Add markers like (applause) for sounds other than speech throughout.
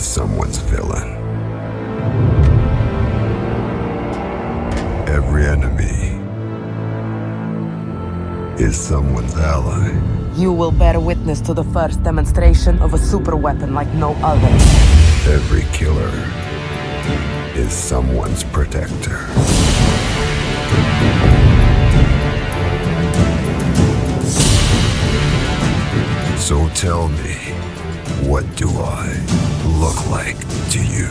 is someone's villain. Every enemy is someone's ally. You will bear witness to the first demonstration of a super weapon like no other. Every killer is someone's protector. So tell me, what do I look like to you?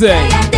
Today's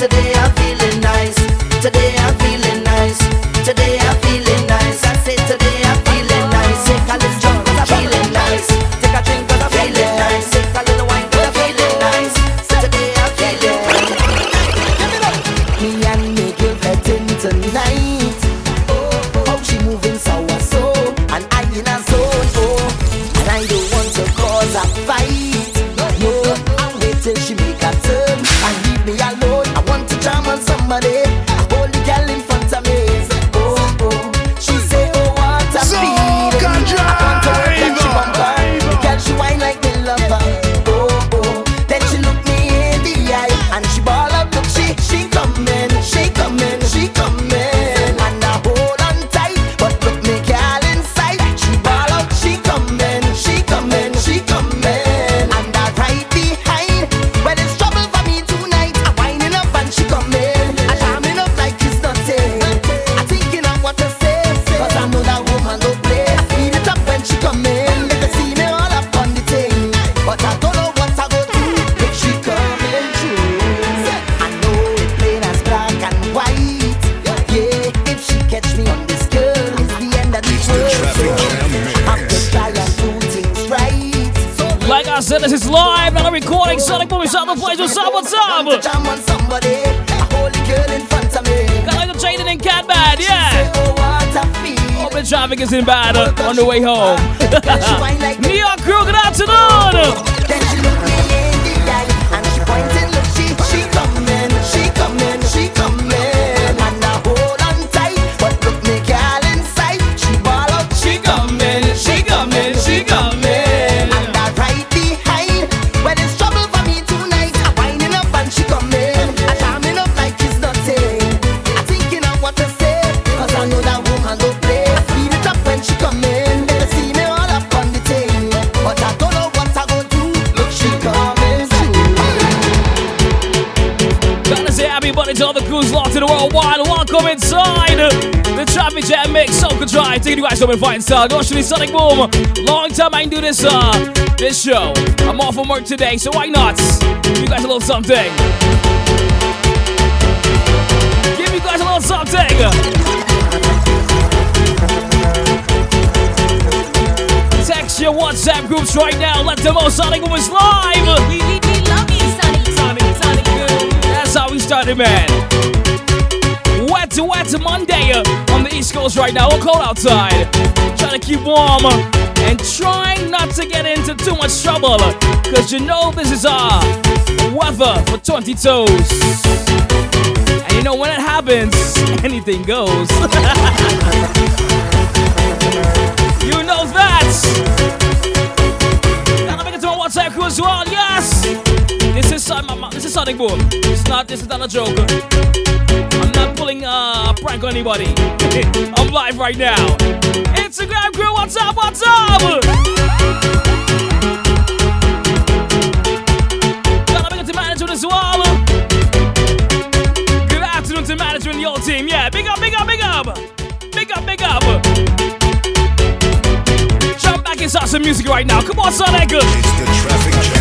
today. In fine style. Actually, Sonic Boom. Long time I can do this uh this show. I'm off from work today, so why not? Give you guys a little something. Give you guys a little something. Text your WhatsApp groups right now. Let them know Sonic Boom is live. We, we, we love you, Sonic. Sonic, Sonic Boom. That's how we started, man wet to wet to Monday uh, on the East Coast right now. We're cold outside. And trying not to get into too much trouble. Cause you know this is our uh, weather for 20 toes. And you know when it happens, (laughs) anything goes. (laughs) you know that. Gotta make it to my WhatsApp crew as well, yes! This is uh, my, this is Sonic Boom. It's not this is not a joke. I'm not pulling uh, a prank on anybody. (laughs) I'm live right now. Up? What's up? Gotta make it to management as well. Good afternoon to management and your team. Yeah, big up, big up, big up. Big up, big up. Jump back inside some music right now. Come on, Sonic. It's the traffic jam.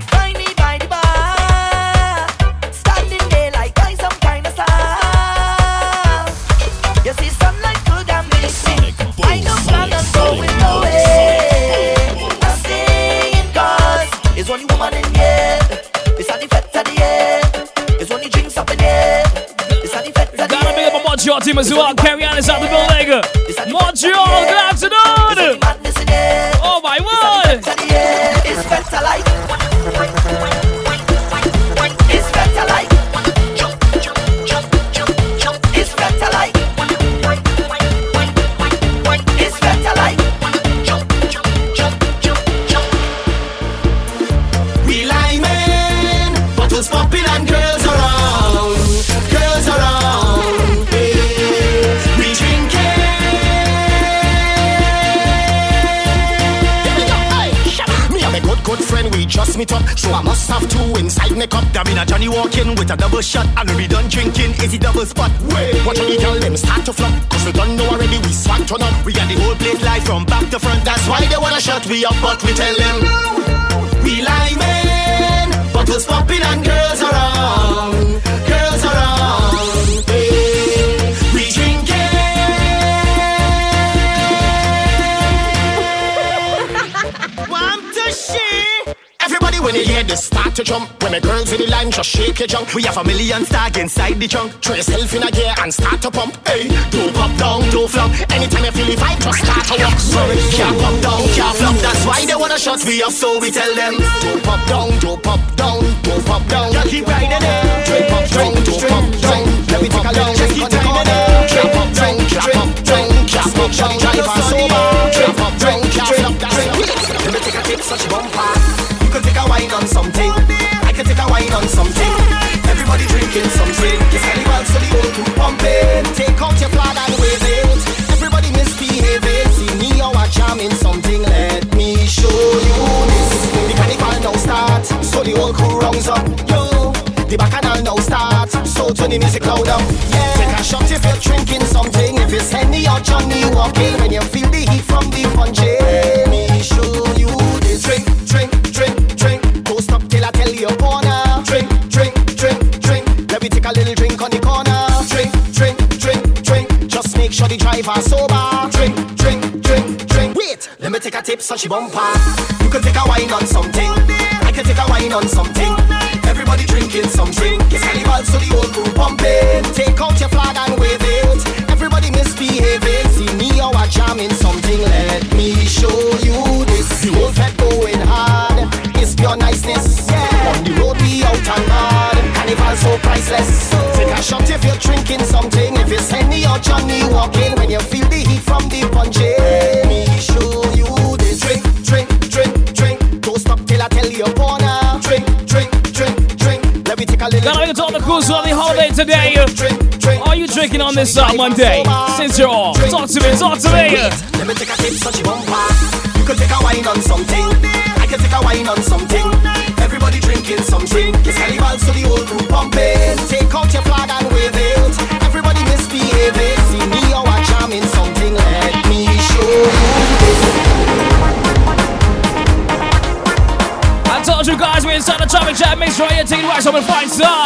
find me by the bar, standing there like I some kind of star. You see, sunlight could. I don't going nowhere. I'm staying cause there's only woman in here. It's only fete at the air. There's only drinks up in here. It's only fete at the air. Gotta big up my Montreal team as well. Carry on is out the building. With a double shot. And we be done drinking, is it double spot? Wait, watch the girl them start to flop. Cause we don't know already, we swag turn up. We got the whole place live from back to front. That's why they wanna shut we up, but we tell them. We liming, bottles popping and girls around, girls around. When you hear this start to jump. When the girls in the line just shake your junk. We have a million stag inside the trunk Throw yourself in a gear and start to pump. Hey, don't pop down, don't flop. Anytime you feel the vibe, just start to walk. Sorry, can't pop down, can't flop. That's why they wanna shut me up So we tell them. Don't pop down, don't pop down, don't pop down. Just keep riding it. Don't pop down, don't pop down Let me take a long Just keep timing it. Can't pop down, can't pop down Can't pop down, drive us over Can't pop down, can't flop. Let me take a tip, such bumper can take a wine on something. I can take a wine on something. Everybody drinking something. It's carnival, so the whole crew pumping. Take out your flag and wave it. Everybody misbehaving. See me or a jamming something. Let me show you this. The carnival now start, so the whole crew rounds up. Yo, the bacchanal now start, so turn the music loud up. Yeah, take a shot if you're drinking something. If it's Henny or Johnny walking, when you feel the heat from the punch. Let me show you this. Drink, the driver sober. Drink, drink, drink, drink. Wait, let me take a tip, such a bumper. You can take a wine on something. I can take a wine on something. Everybody drinking some something. It's carnival, so the whole crew pumping. Take out your flag and wave it. Everybody misbehaving. See me or a jamming something. Let me show you this. The whole fed going hard. It's pure niceness. Yeah. On the road we out and hard. Carnival so priceless. Take a shot if you're drinking something. If it's Henny or Johnny walking. When you feel the heat from the punch. Let me show you this. Drink, drink, drink, drink. Don't stop till I tell you wanna. Drink, drink, drink, drink. Let me take a little. Make it all the crews on the holiday today. Are you drinking on this uh, Monday? Since you're off, talk to me, talk to me. Let me take a tip, such a bumper. You can take a wine on something. I can take a wine on something. Drinking something. It's carnival, so the pumping. Take out your flag and wave it. Everybody. See me or jamming something. Let me show you this. I told you guys we're inside the traffic jam. Make sure you take the ride up and find style.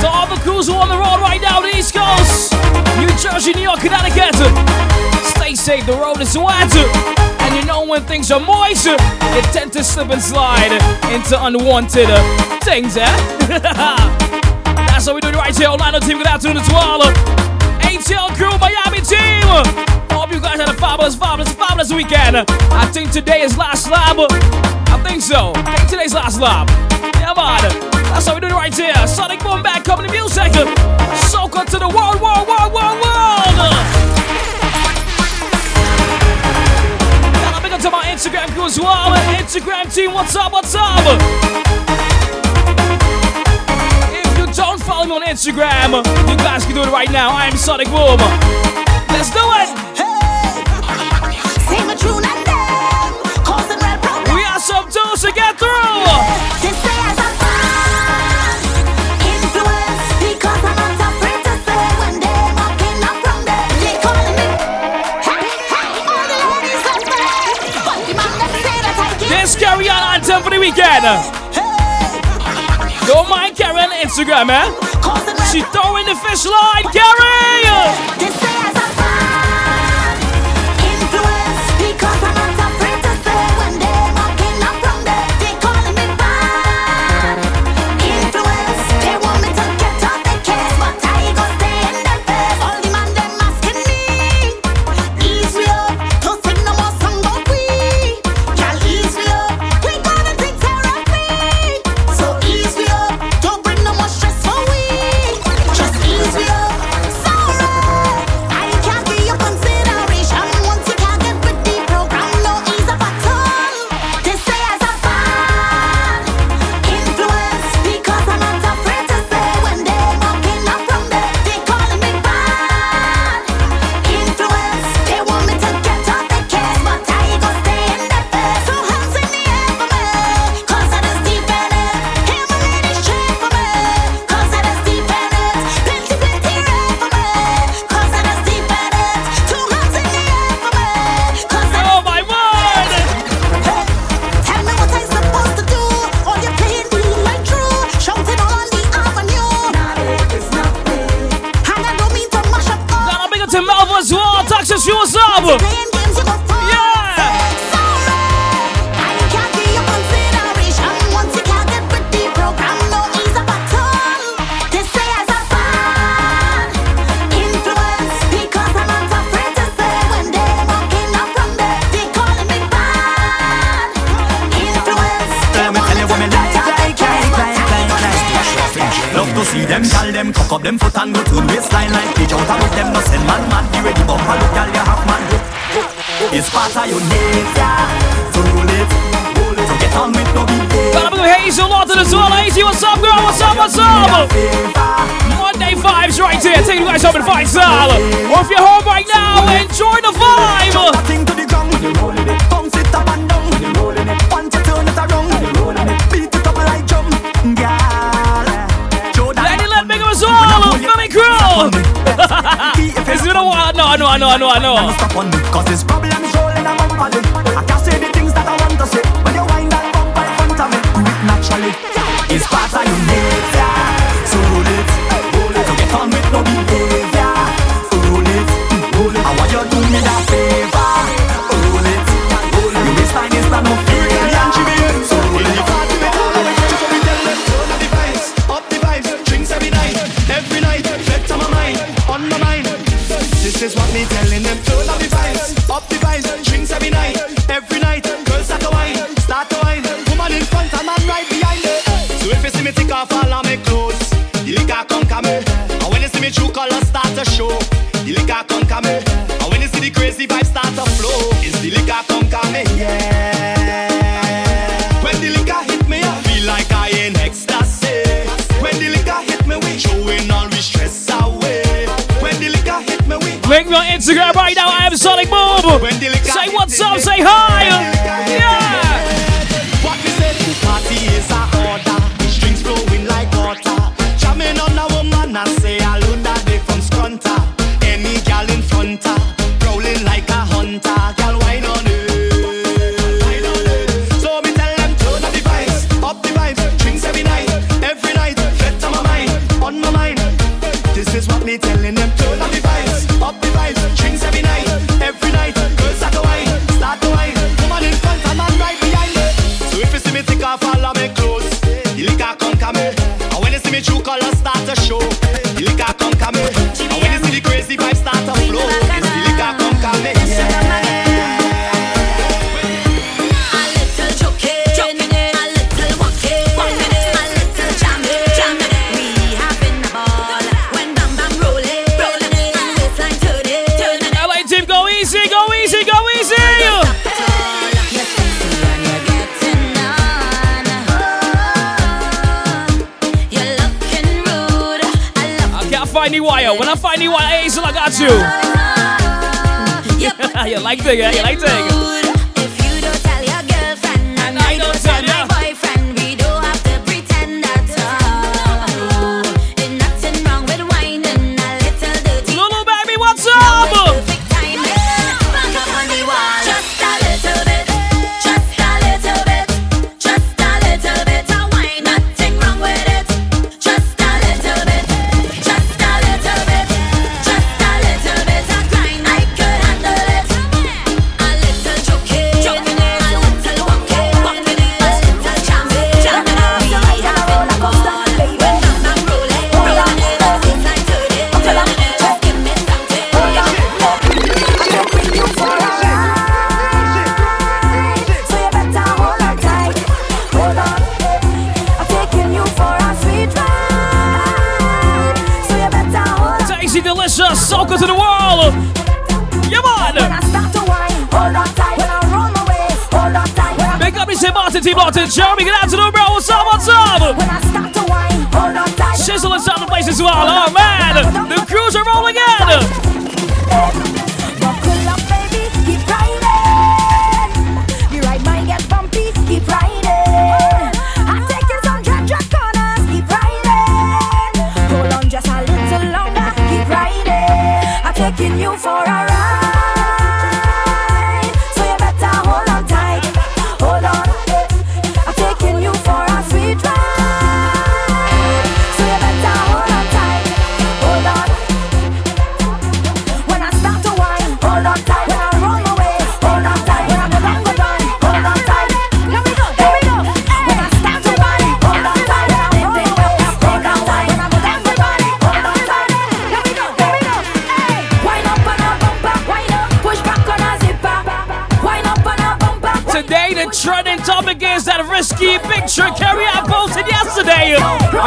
To all the crews who are on the road right now, the East Coast, New Jersey, New York, Connecticut. Safe, the road is wet. And you know when things are moist, you tend to slip and slide into unwanted uh, things, eh? (laughs) That's what we do right here. Orlando team, good afternoon as well. ATL crew, Miami team. Hope you guys had a fabulous, fabulous, fabulous weekend. I think today is last lap. I think so. I think today's last lap. Yeah, man. That's how we do it right here. Sonic Boom back coming to music. Soca to the world, world, world, world, world. To my Instagram crew as well. Instagram team, what's up, what's up? If you don't follow me on Instagram, you guys can do it right now. I am Sonic Boom. Let's do it. Say my true name, causing real problems. We have some tools to get through. Weekend. Don't mind Karen on Instagram, man. real She throwing the fish line, Gary. T Martin, Jeremy, good afternoon, bro. What's up? What's up? When I on. Shizzle inside the place as well. Oh man, the crews are rolling in.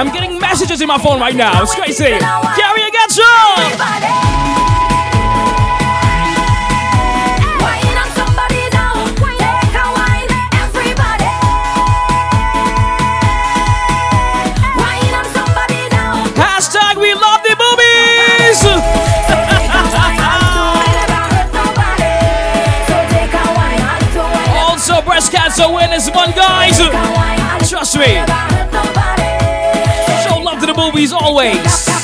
I'm getting messages in my phone right now. It's crazy. Carrie, I got you. also breast guys. Trust me movies always.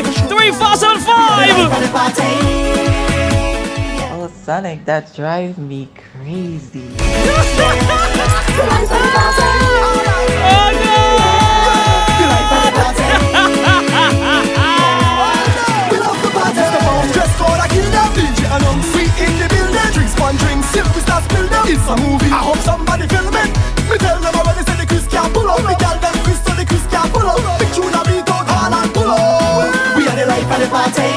three, three, thousand five. Oh, Sonic, that drives me crazy. It's a movie. I hope somebody film it. Me tell them already say the Chris can pull up. Me tell them Chris so the Chris can pull up. Picture we the life party.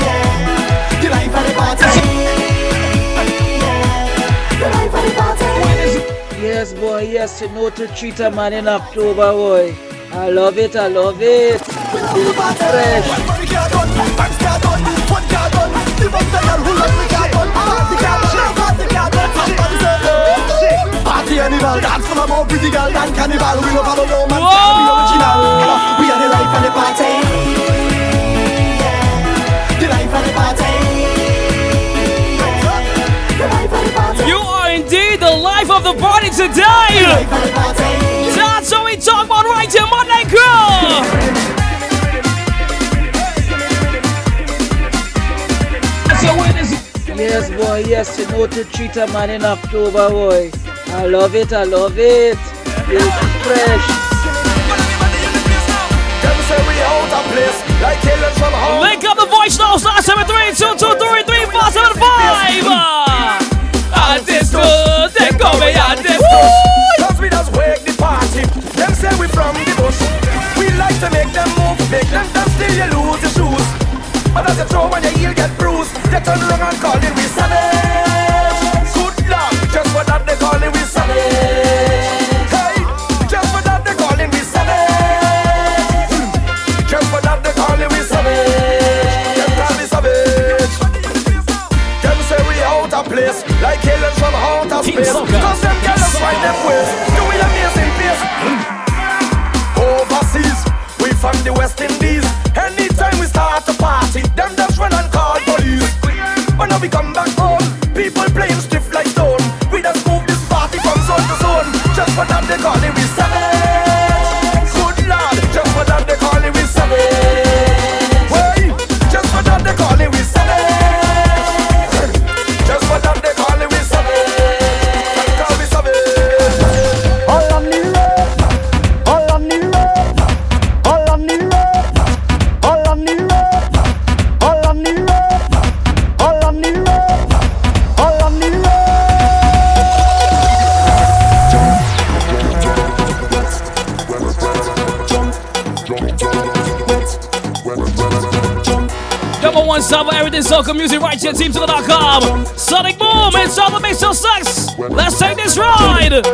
Yeah. The life the party. The life the party. Yes, boy, yes, you know to treat a man in October, boy. I love it, I love it. Fresh. Party animal, dance for more pretty girl than cannibal. We love all no man, we original. We are the life of the party. Yeah. The life of the party. The life of the party. You are indeed the life of the party today. That's what we talk about right here, Monday Girl. Yes, boy, yes, you know to treat a man in October, boy. I love it, I love it. It's fresh. Them say we out of place, like killers from home. Link up the voice now, star 7322335. I disco, they call me I disco. Cause we just wake the party. Them say we from the bush. We like to make them move, make them dance till you lose your shoes. But as you throw when your heel get bruised, they turn around and call it we outer Team space. Soca. Cause them girls find them ways, doing amazing pace. Overseas, we from the West Indies. Soca music right here, teamsoca.com. Sonic Boom, it's all the mix till sex. Let's take this ride.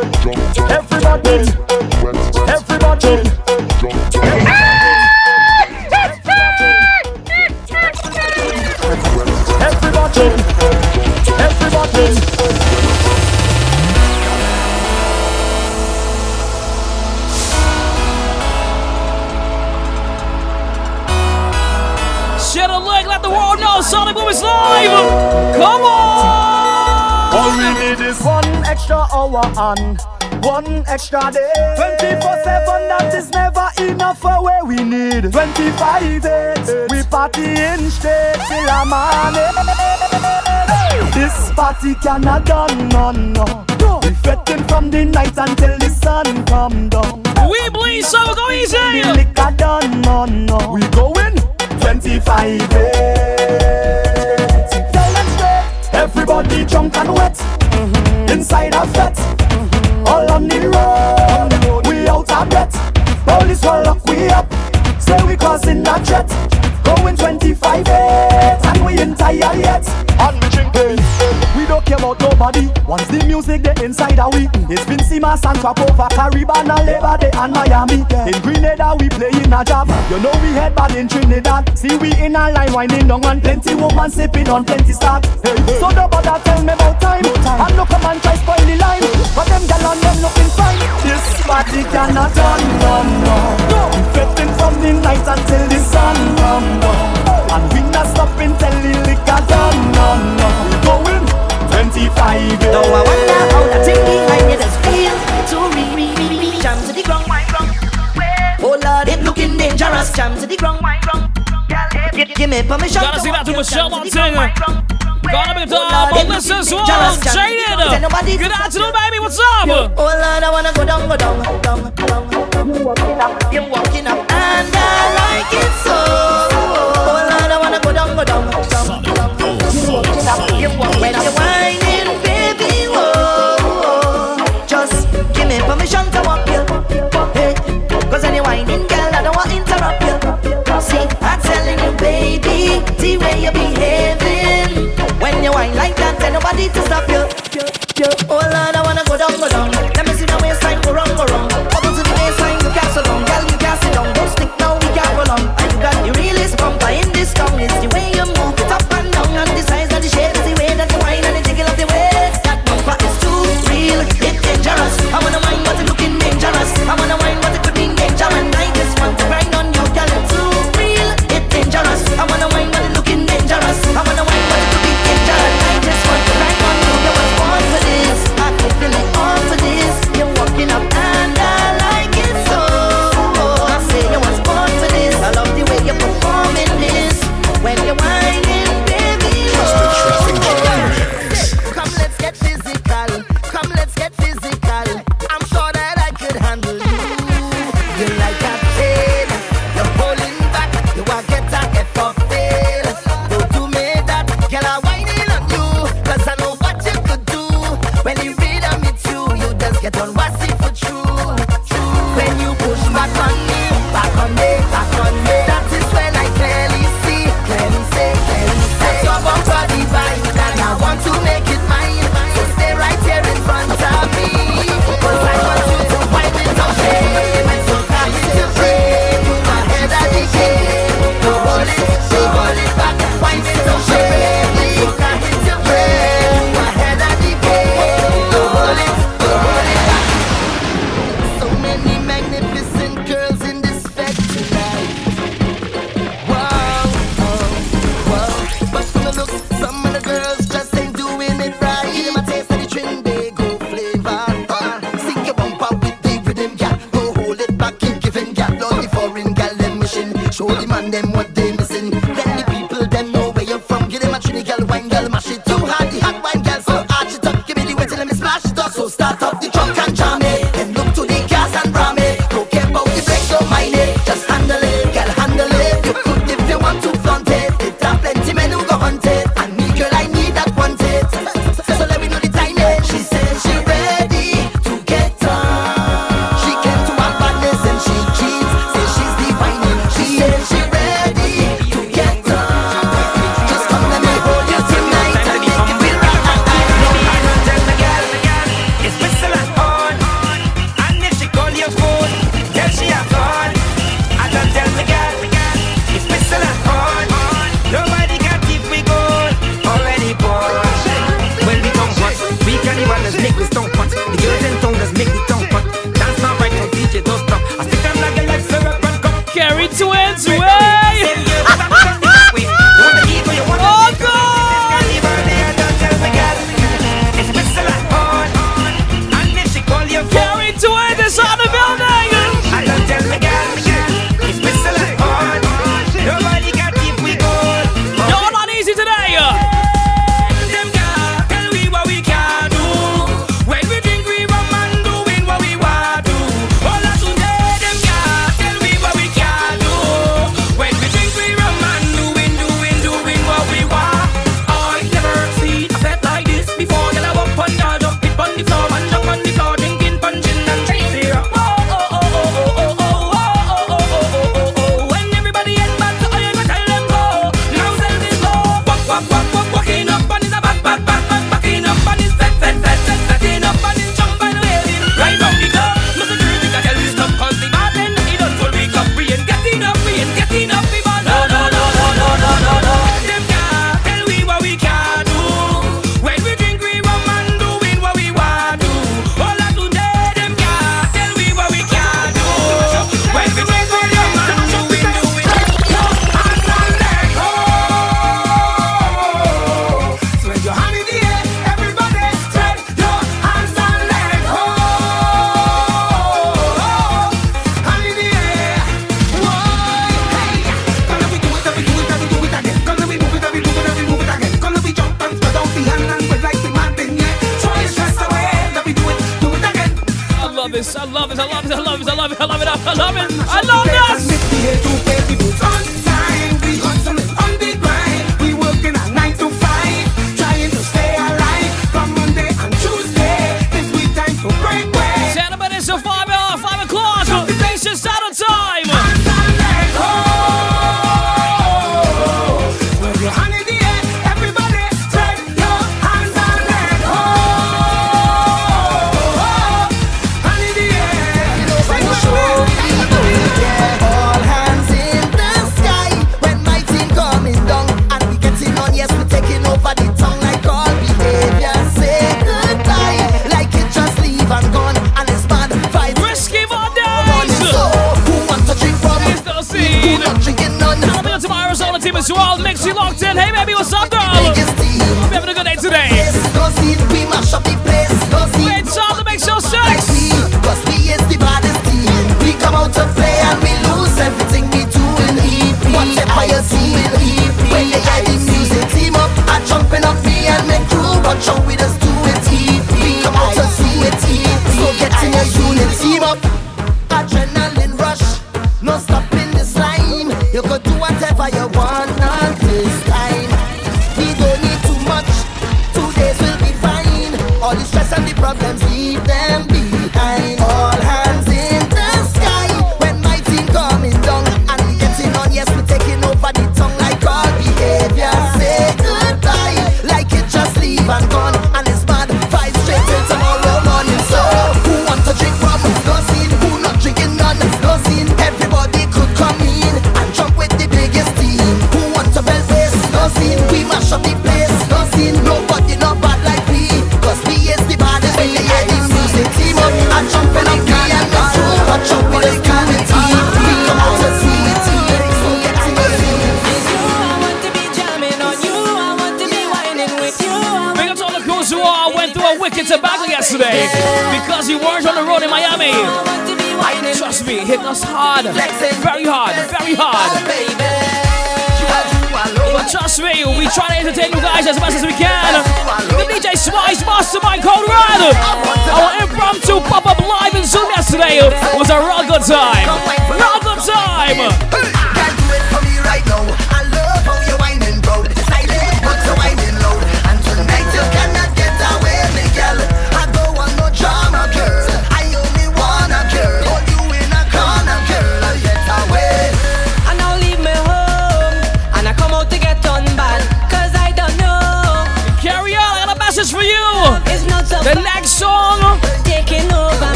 Everybody, everybody. Hour and one extra day. 24 7, that is never enough for where we need. 25 days, we party in straight till a morning. This party cannot done, no, no. We fretting from the night until the sun come down. We bleed, so go The easy. liquor done, no, no. We going 25 days. Tell them straight. Everybody drunk and wet. Once the music they inside a we. It's Vincy Mas and Crop Over, Caribbean Labor Day and Miami. In Grenada we playing a job. You know we head bad in Trinidad. See we in a line winding down and plenty woman sipping on plenty stock. Hey, so don't bother tell me about time. And no come and try spoil the line. But them gal on them looking fine. This party cannot turn no no. We fretting from the night until the sun come down. And we not stopping till the liquor done no no. We going 25 days. Now I wonder how that thing behind it does feel to re re re re jam to the ground, wine ground. Oh Lord, it looking dangerous. Jam to the ground, wine ground. Give, give me permission. Gotta sing that to walk oh, Michelle jam to the ground, Martin. wine ground. Gonna be top. Melissa Swole, Jaden. Good afternoon, baby. What's up? Oh Lord, I wanna go down, go down, down, down. You walking up, you walking up, and I like it so. Oh Lord, I wanna go down, go down, down, down. You walking up, you walking when tell to stop you. you. Oh Lord, I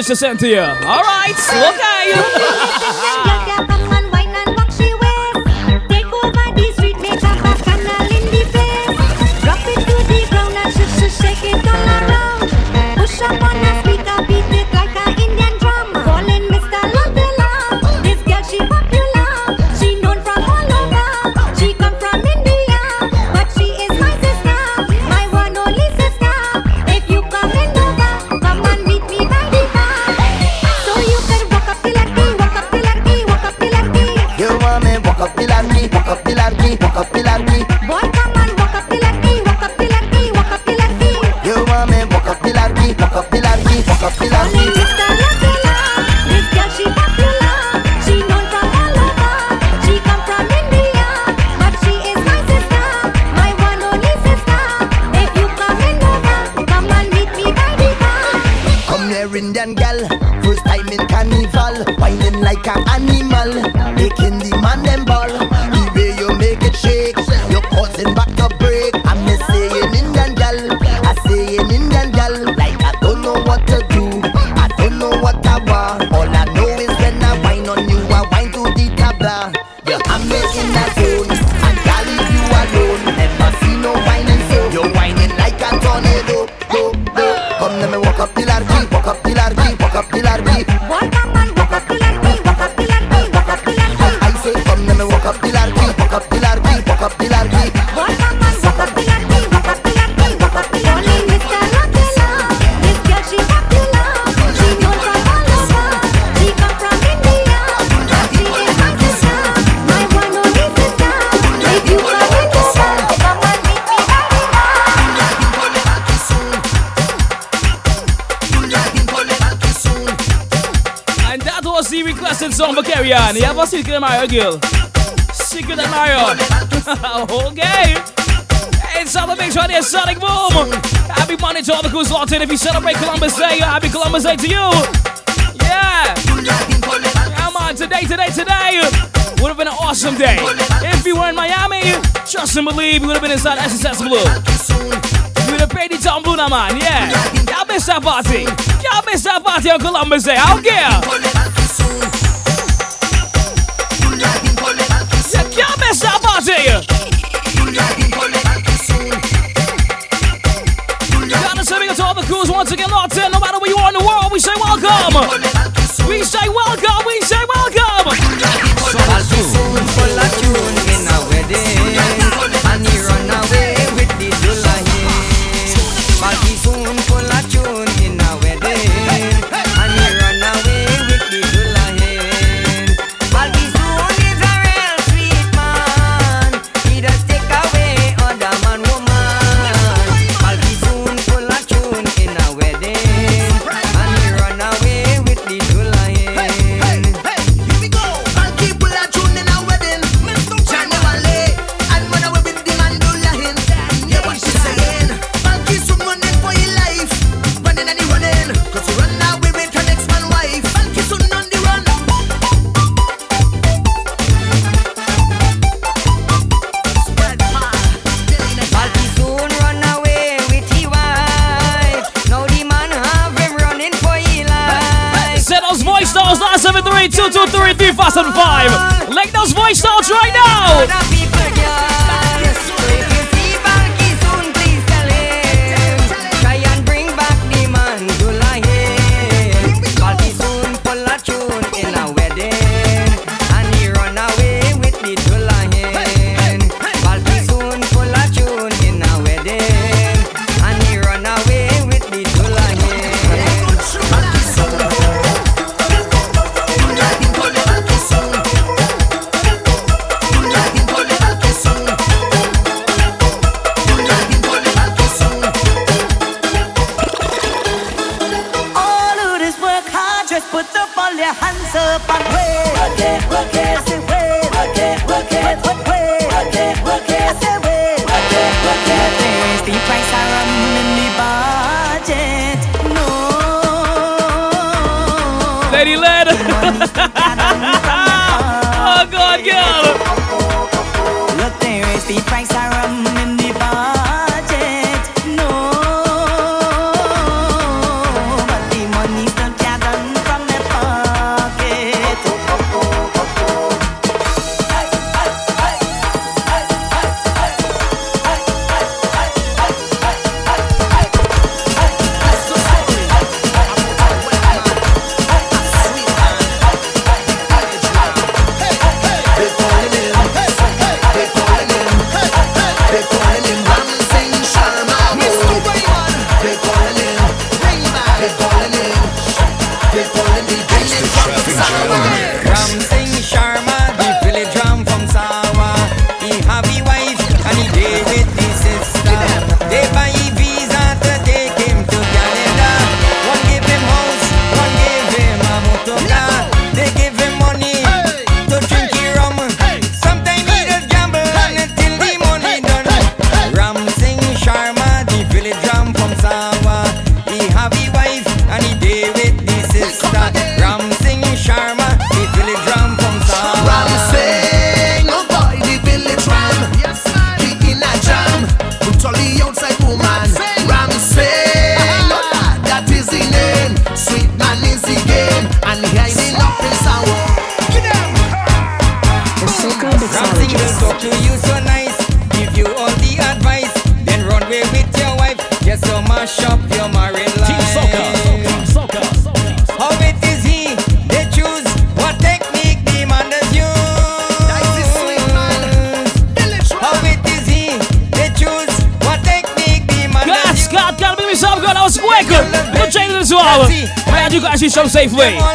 message to send to you. Marion. You ever a Secret Mario, girl? Secret Mario. (laughs) okay. It's all the big right here, Sonic Boom. Happy Monday to all the cool locked. If you celebrate Columbus Day, happy Columbus Day to you. Yeah. Come on, today, today, today would have been an awesome day. If you were in Miami, trust and believe, you would have been inside SSS Blue. You would have paid it on Blue, man. Yeah. Y'all miss that party. Y'all miss that party on Columbus Day. I don't care. to get locked in. No matter where you are in the world, we say welcome. We say welcome. We say welcome. So, Show Safeway.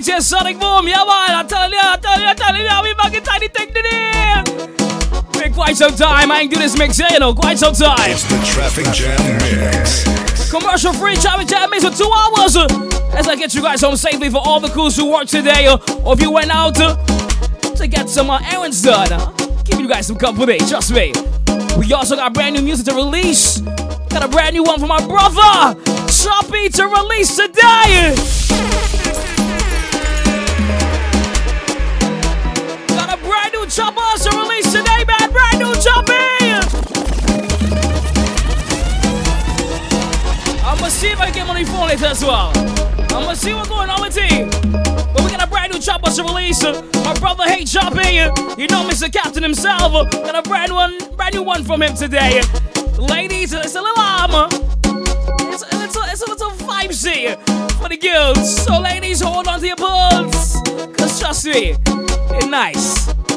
right here, Sonic Boom. Yeah, man. I'm telling you, I'm telling you, I'm telling you. We fucking tiny thing today. Been quite some time. I ain't do this mix here, you know, quite some time. It's the Traffic Jam Mix. Commercial free Traffic Jam Mix for two hours. As I get you guys home safely for all the crews who work today, uh, or if you went out uh, to get some uh, errands done, give you guys some company, trust me. We also got brand new music to release. Got a brand new one for my brother, Choppy, to release today. Chop Us, a release today, man. Brand new choppy. I'ma see if I get money for it as well. I'ma see what's going on with team. But we got a brand new chopper to release. My brother hate Choppy, You know Mr. Captain himself. Got a brand one, brand new one from him today. Ladies, it's a little um, armor. It's, a little, it's a little vibesy for the girls. So ladies, hold on to your butts. Cause trust me, it's nice.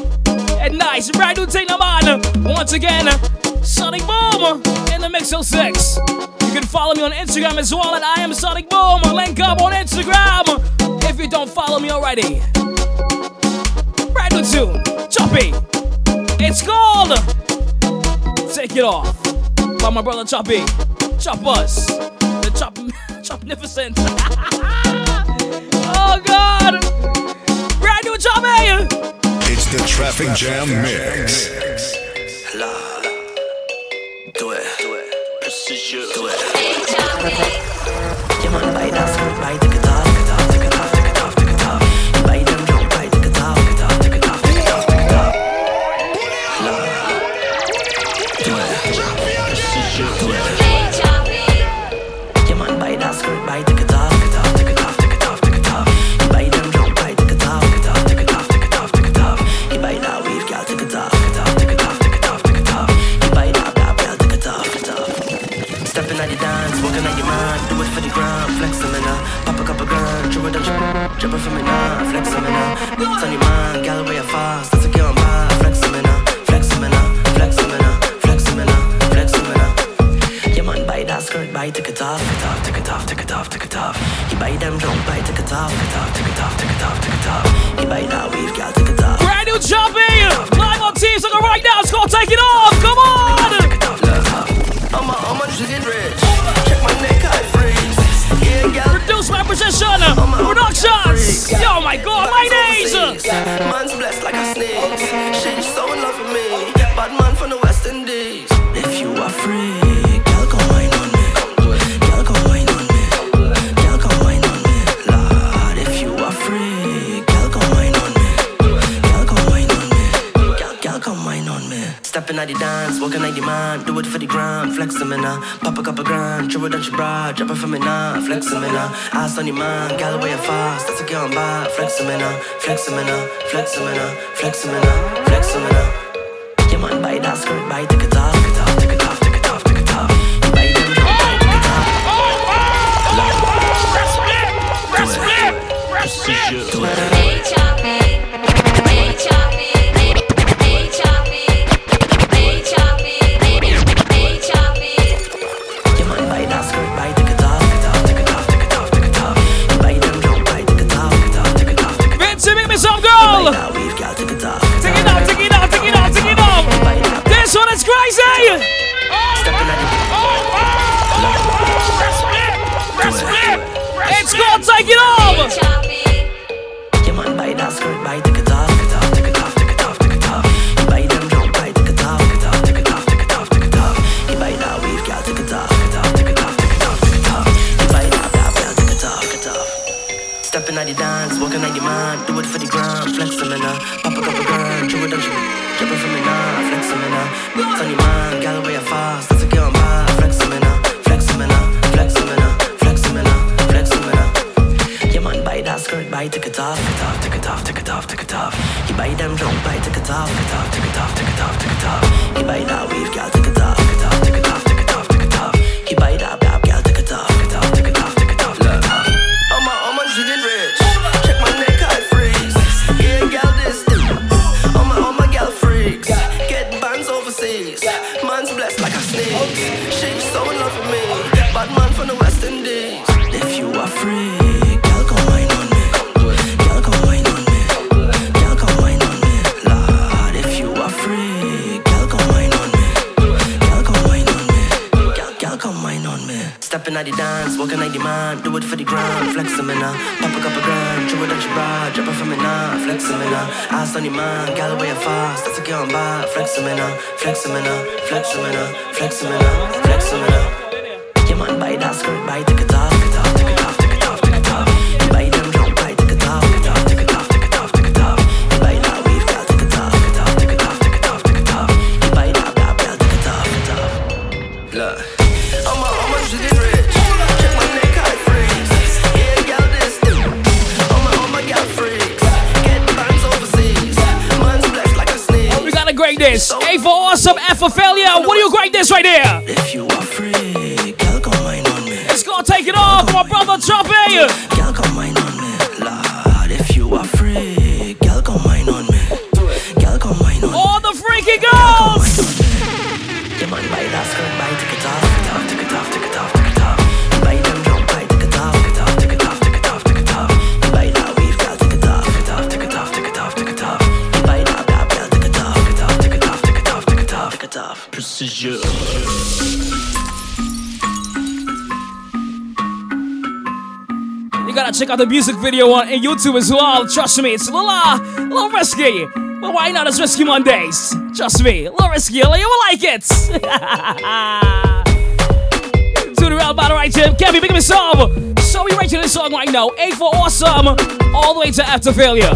It's nice. Brand new thing, man. Once again, Sonic Boom in the Mix 06. You can follow me on Instagram as well at I am Sonic Boom. Link up on Instagram if you don't follow me already. Brand new tune, Choppy. It's called Take It Off by my brother Choppy. Chop us. The Chop (laughs) Chopnificent. (laughs) oh God. Brand new Choppy. It's the Traffic Jam Mix. Do it. Do it. Precision. Do it. Yeah, man, buy that skirt, dribble for me now, flex them in It's on your mind, gal away fast, that's a girl on by, flex them in flex them in flex them in flex them in flex them in Yeah man, buy that skirt, buy take it off, take it off, take it off, take it off, take it off. You buy them drum, buy take it off, take it off, take it off, take it off, take it off. You buy that weave, gal, take it off. Brand new Choppy. Live on Team Soca right now. It's called Take It Off. Come on. Position. Productions. Yo, my God, my days. Man's blessed like a Stepping at the dance, walking at the man, do it for the gram, flex them in pop a couple grand, dribble down your bra, drop it for me now, flex them in ass on your man, gal away fast, that's a girl on by, flex them in flex them in flex them in flex them in flex them in Yeah man, buy that skirt, buy take Free, girl, come on me. Girl, come on me. Girl, come on me. Lord, if you girl, come on me. Girl, come on me. Girl, come on me. Stepping at the dance, walking at the man, do it for the ground, flex them in pop a couple grand, dribble down your bra, drop it for me now, flex them in ass on your man, gal away fast, that's a girl on by, flex them in flex them in flex them in flex them in flex them in Yeah man, buy that skirt, buy take check out the music video on YouTube as well. Trust me, it's a little, uh, little risky. But why not? It's Risky Mondays. Trust me, a little risky. You will like it. to the real battle right Jim. Can't be picking this up. So we rating this song right now. A for awesome, all the way to after failure.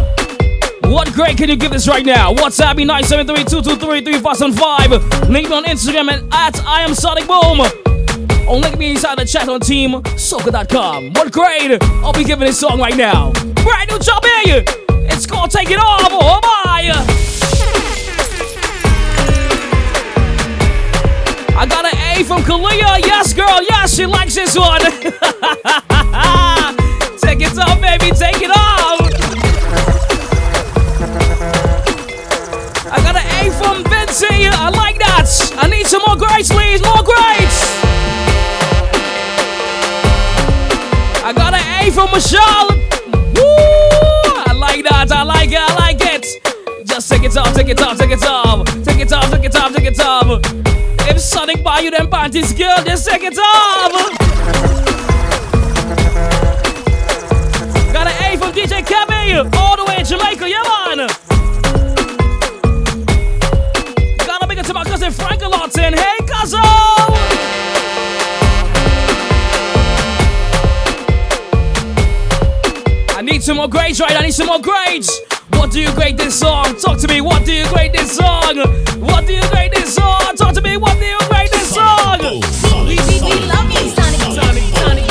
What grade can you give this right now? WhatsApp me 973-223-3575. Link me on Instagram and at I am Sonic Boom. Or link me inside the chat on teamsoca.com. What grade I'll be giving this song right now? Brand new job here. It's called Take It Off. Oh my! I got an A from Kalia. Yes, girl. Yes, she likes this one. (laughs) take it off, baby. Take it off. I got an A from Vinci. I like that. I need some more grades, please. More from. Woo! I like that. I like it. I like it. Just take it off. Take it off. Take it off. Take it off. Take it off. Take it off. If Sonic buy you them panties, girl, just take it off. Got an A from DJ Kevin, all the way in Jamaica, yeah man. Gotta make it to my cousin Frank Lawton. Hey cousin. Some more grades, right? I need some more grades. What do you grade this song? Talk to me. What do you grade this song? What do you grade this song? Talk to me. What do you grade this song? We, we, we love you, Sonic. Sonic, Sonic,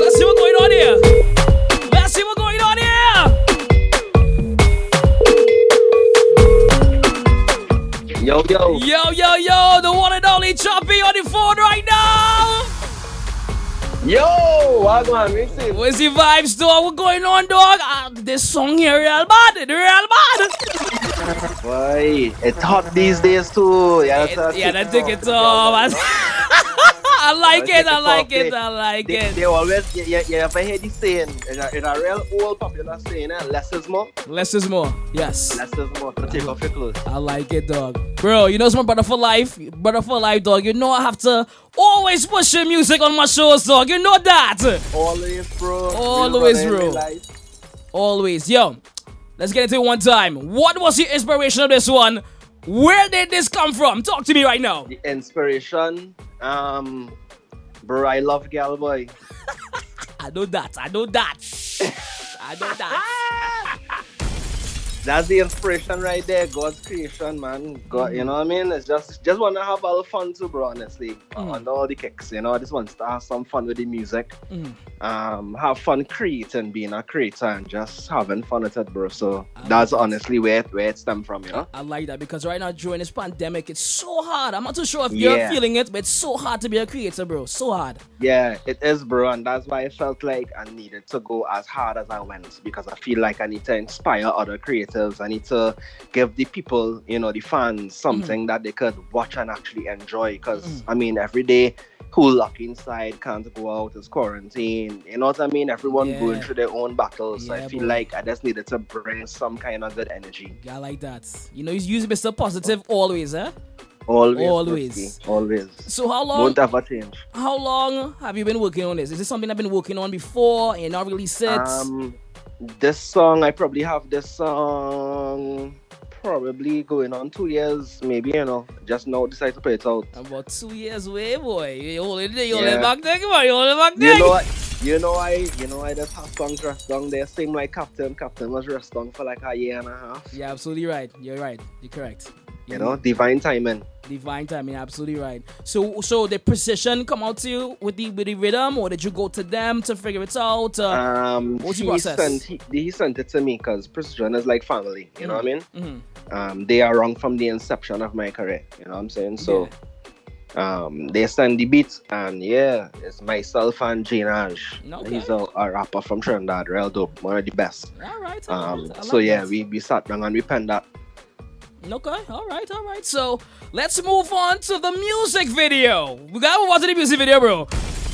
Let's see what's going on here. Let's see what's going on here. Yo, yo. Yo, yo, yo, the one and only Choppy on the phone right now. Yo, Wagwan, mix it. Where's the vibes, dog? What's going on, dog? Ah, this song here, real bad. It real bad. Boy, it's hot these days too. Yeah, that's Yeah, that take it off. (laughs) I like it, I like it, I like it. They always, you, you, you ever hear the saying, in a, real old popular saying, eh, less is more. Less is more, yes. Less is more. So take off your clothes. I like it, dog. Bro, you know it's my brother for life. Brother for life, dog. You know I have to always push your music on my shows, dog. You know that. Always, bro. Always, Real brother in bro. Always. Yo, let's get into it one time. What was the inspiration of this one? Where did this come from? Talk to me right now. The inspiration, um, bro, I love gal boy. (laughs) I know that. I know that. (laughs) I know that. (laughs) That's the inspiration right there. God's creation, man. God, you know what I mean? It's just just wanna have all little fun too, bro. Honestly, Mm. on all the kicks, you know. I just want to have some fun with the music. Mm. Um, have fun creating, being a creator, and just having fun with it, bro. So that's honestly where it, where it stemmed from, you know. I like that because right now during this pandemic, it's so hard. I'm not too sure if you're feeling it, but it's so hard to be a creator, bro. So hard. Yeah, it is, bro, and that's why I felt like I needed to go as hard as I went because I feel like I need to inspire other creatives. I need to give the people, you know, the fans, something that they could watch and actually enjoy. Because I mean, every day, who locked inside can't go out, is quarantine. You know what I mean? Everyone Yeah. going through their own battles. so I feel bro. like I just needed to bring some kind of good energy. I like that. You know, he's using Mr. Positive always, eh? Always, Always. Always. So how long? Won't ever change. How long have you been working on this? Is this something I've been working on before and not released it? Um, this song, I probably have this song probably going on two years, maybe, you know. Just now decide to put it out. About two years away, boy. You hold it, you hold it Yeah. back there, come on, you hold it back You there. know what? (laughs) You know I, you know I just have songs rest down there. Same like Captain. Captain was rest down for like a year and a half. Yeah, absolutely right. You're right. You're correct. You know, divine timing. Divine timing, absolutely right. So, so the precision come out to you with the with the rhythm, or did you go to them to figure it out? Uh, Um, what's process? sent he, he sent it to me because Precision is like family. You know what I mean? Mhm. Um, they are wrong from the inception of my career. You know what I'm saying? So, um, they send the beats, and yeah, it's myself and Jinaj. Okay. He's a, a rapper from Trinidad, real dope, one of the best. All right. all Um, right, so like yeah, we we sat down and we penned that. Okay, all right, all right. So let's move on to the music video. We gotta watch the music video, bro.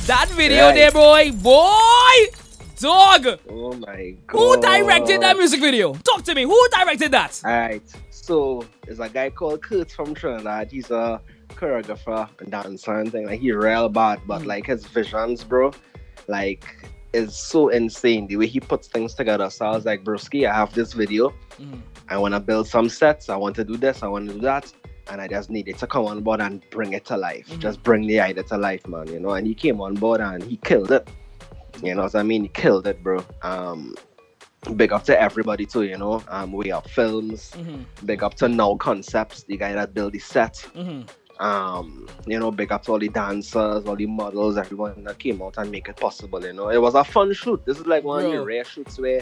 That video Right. there, boy, boy, dog. Oh my god. Who directed that music video? Talk to me. Who directed that? Alright, so there's a guy called Kurt from Trinidad. He's a choreographer and dancer and thing. Like he real bad, but Mm. like his visions, bro, like is so insane. The way he puts things together. So I was like, Broski, I have this video. Mm. I want to build some sets. I want to do this. I want to do that. And I just needed to come on board and bring it to life. Mm-hmm. Just bring the idea to life, man. You know. And he came on board and he killed it. You know what I mean? He killed it, bro. Um, big up to everybody too. You know. Um, we have films. Mm-hmm. Big up to Now Concepts, the guy that built the set. Mm-hmm. Um, you know, big up to all the dancers, all the models, everyone that came out and make it possible. You know, it was a fun shoot. This is like one of the rare shoots where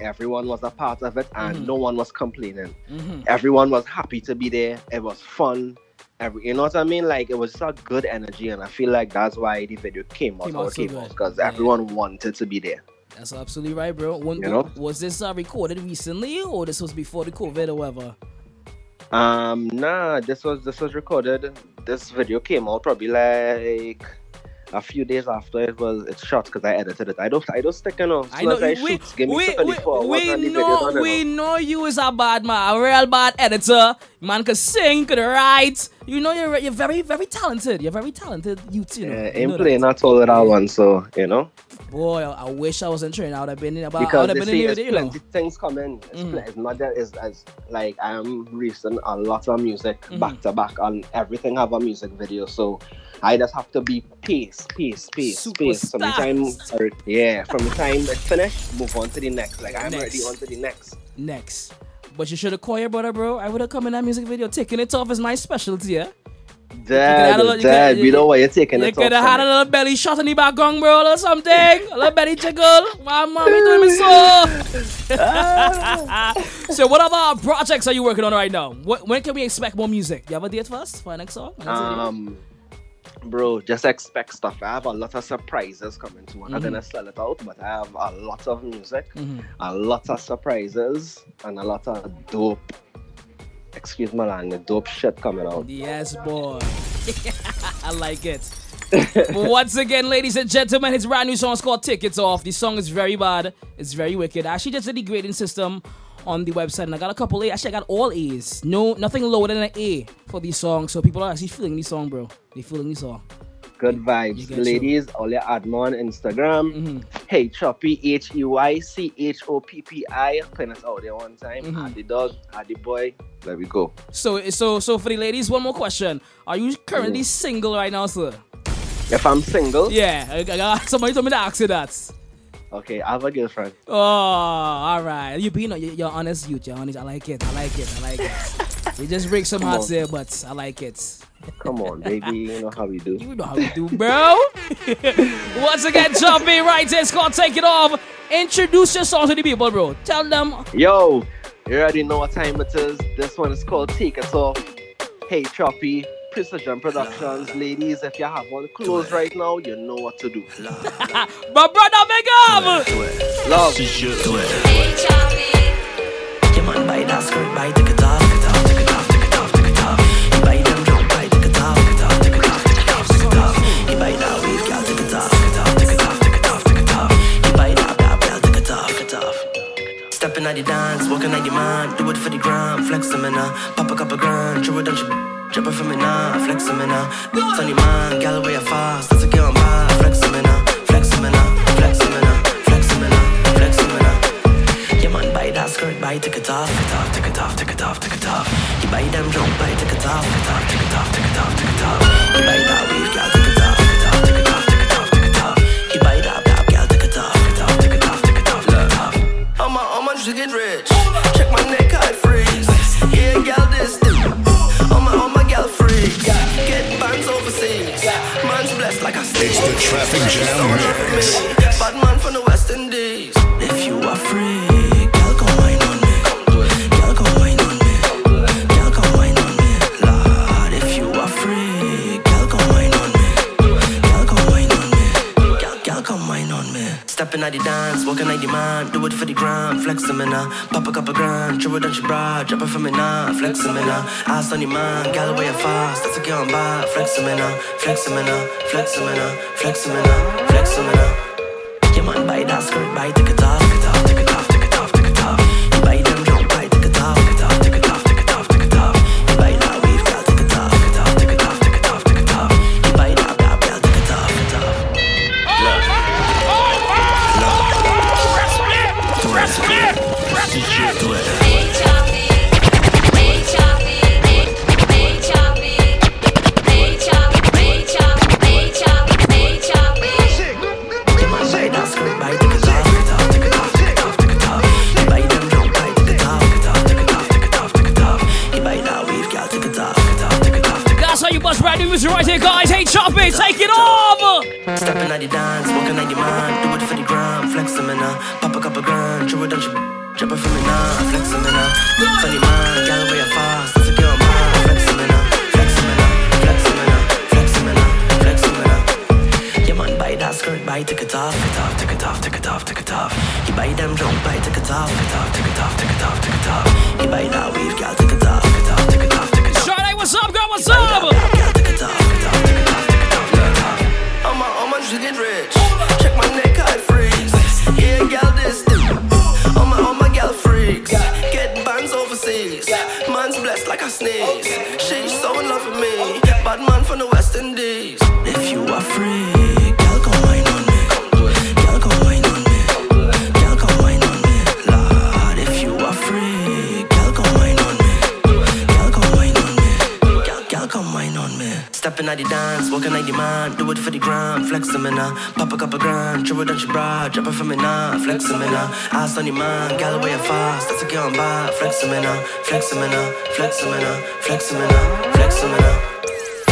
everyone was a part of it and Mhm. no one was complaining. Mhm. Everyone was happy to be there. It was fun. Every, you know what I mean? Like it was just a good energy, and I feel like that's why the video came out Came out so came out good. because Yeah. everyone wanted to be there. That's absolutely right, bro. When, You know? was this uh, recorded recently, or this was before the COVID or whatever? Um, nah, this was this was recorded. This video came out probably like a few days after it was it's shot because I edited it. I don't I don't stick you know. I know I we, shoot, give me we, 24 we, we videos know we now. know you is a bad man, a real bad editor. Man could sing, could write. You know you're you're very very talented. You're very talented. You too. You know, Yeah, You ain't know playing at all with that one, so you know. Boy, I, I wish I was in training. I would have been in about. I Because would have been in it's the plenty things coming. It's, pl- it's not that it's as like I'm releasing a lot of music Mhm. back to back and everything have a music video. So I just have to be pace, pace, pace, pace. From the time yeah, from the time it's finished, move on to the next. Like I'm already on to the next. Next. But you should have called your brother, bro. I would have come in that music video. Taking it off is my specialty, yeah? Dad, a little- you dad, could- we know why you're taking You it could have had a little belly shot in the background, bro, or something. a little belly jiggle. My mommy doing me (laughs) so. (laughs) so, what other projects are you working on right now? What, when can we expect more music? You have a date first for our next song? Um, bro, just expect stuff. I have a lot of surprises coming too. I'm not gonna sell it out, but I have a lot of music, Mhm. a lot of surprises, and a lot of dope. Excuse my language, dope shit coming out. Yes, boy. (laughs) I like it. once again, ladies and gentlemen, his brand new song is called Take It Off. The song is very bad. It's very wicked. I actually just did the grading system on the website and I got a couple A's. Actually, I got all A's. No, nothing lower than an A for the song. So people are actually feeling the song, bro. They feeling the song. Good vibes, get you. ladies. All your add on Instagram. Mm-hmm. Hey, Choppy, H E Y C H O P P I. Pin us out there one time. Mm-hmm. Add the dog, add the boy. There we go. So, so, so for the ladies, one more question: Are you currently single right now, sir? If I'm single, Yeah, I, I (laughs) somebody told me to ask you that. okay, I have a girlfriend. Oh, all right. You being you're, you're honest, youth. You're honest. I like it. I like it. I like it. (laughs) You just break some Come hearts on. there, but I like it. Come on, baby. You know how we do. (laughs) You know how we do, bro. (laughs) Once again, jump in right there. It's called Take It Off. Introduce your song to the people, bro. Tell them. Yo, you already know what time it is. This one is called Take It Off. Hey, Choppy, Precision Productions. Ladies, if you have one closed right now, you know what to do. (laughs) My brother, big up. Love. Your man buy that skirt, buy take Stepping at the dance, walking at the man, do it for the gram, flex them in a, uh. pop a couple grand, throw it down, drop it for me now, flex them in a. Sunny uh. man, gal way fast, that's a girl bad, uh. flex them in a, flex them in a, flex them in a, flex them in a, flex them in a. Your man buy that skirt, buy take it off, take it off, take it off, take off, take off. You buy them jump, buy take it off, take it off, take off, take off, take off. You buy Traffic Jam Mix. At the dance, walking like the man, do it for the gram, flex them in pop a couple grand, throw it on your bra, drop it for me now, flex them in a ass on the man, gal way fast, that's a girl on bad, flex them in a, flex them in a, flex them in flex in flex in. Ass on the man, gal way fast, that's a girl bad, flex them in a, flex them in a, flex them in flex them in flex them in.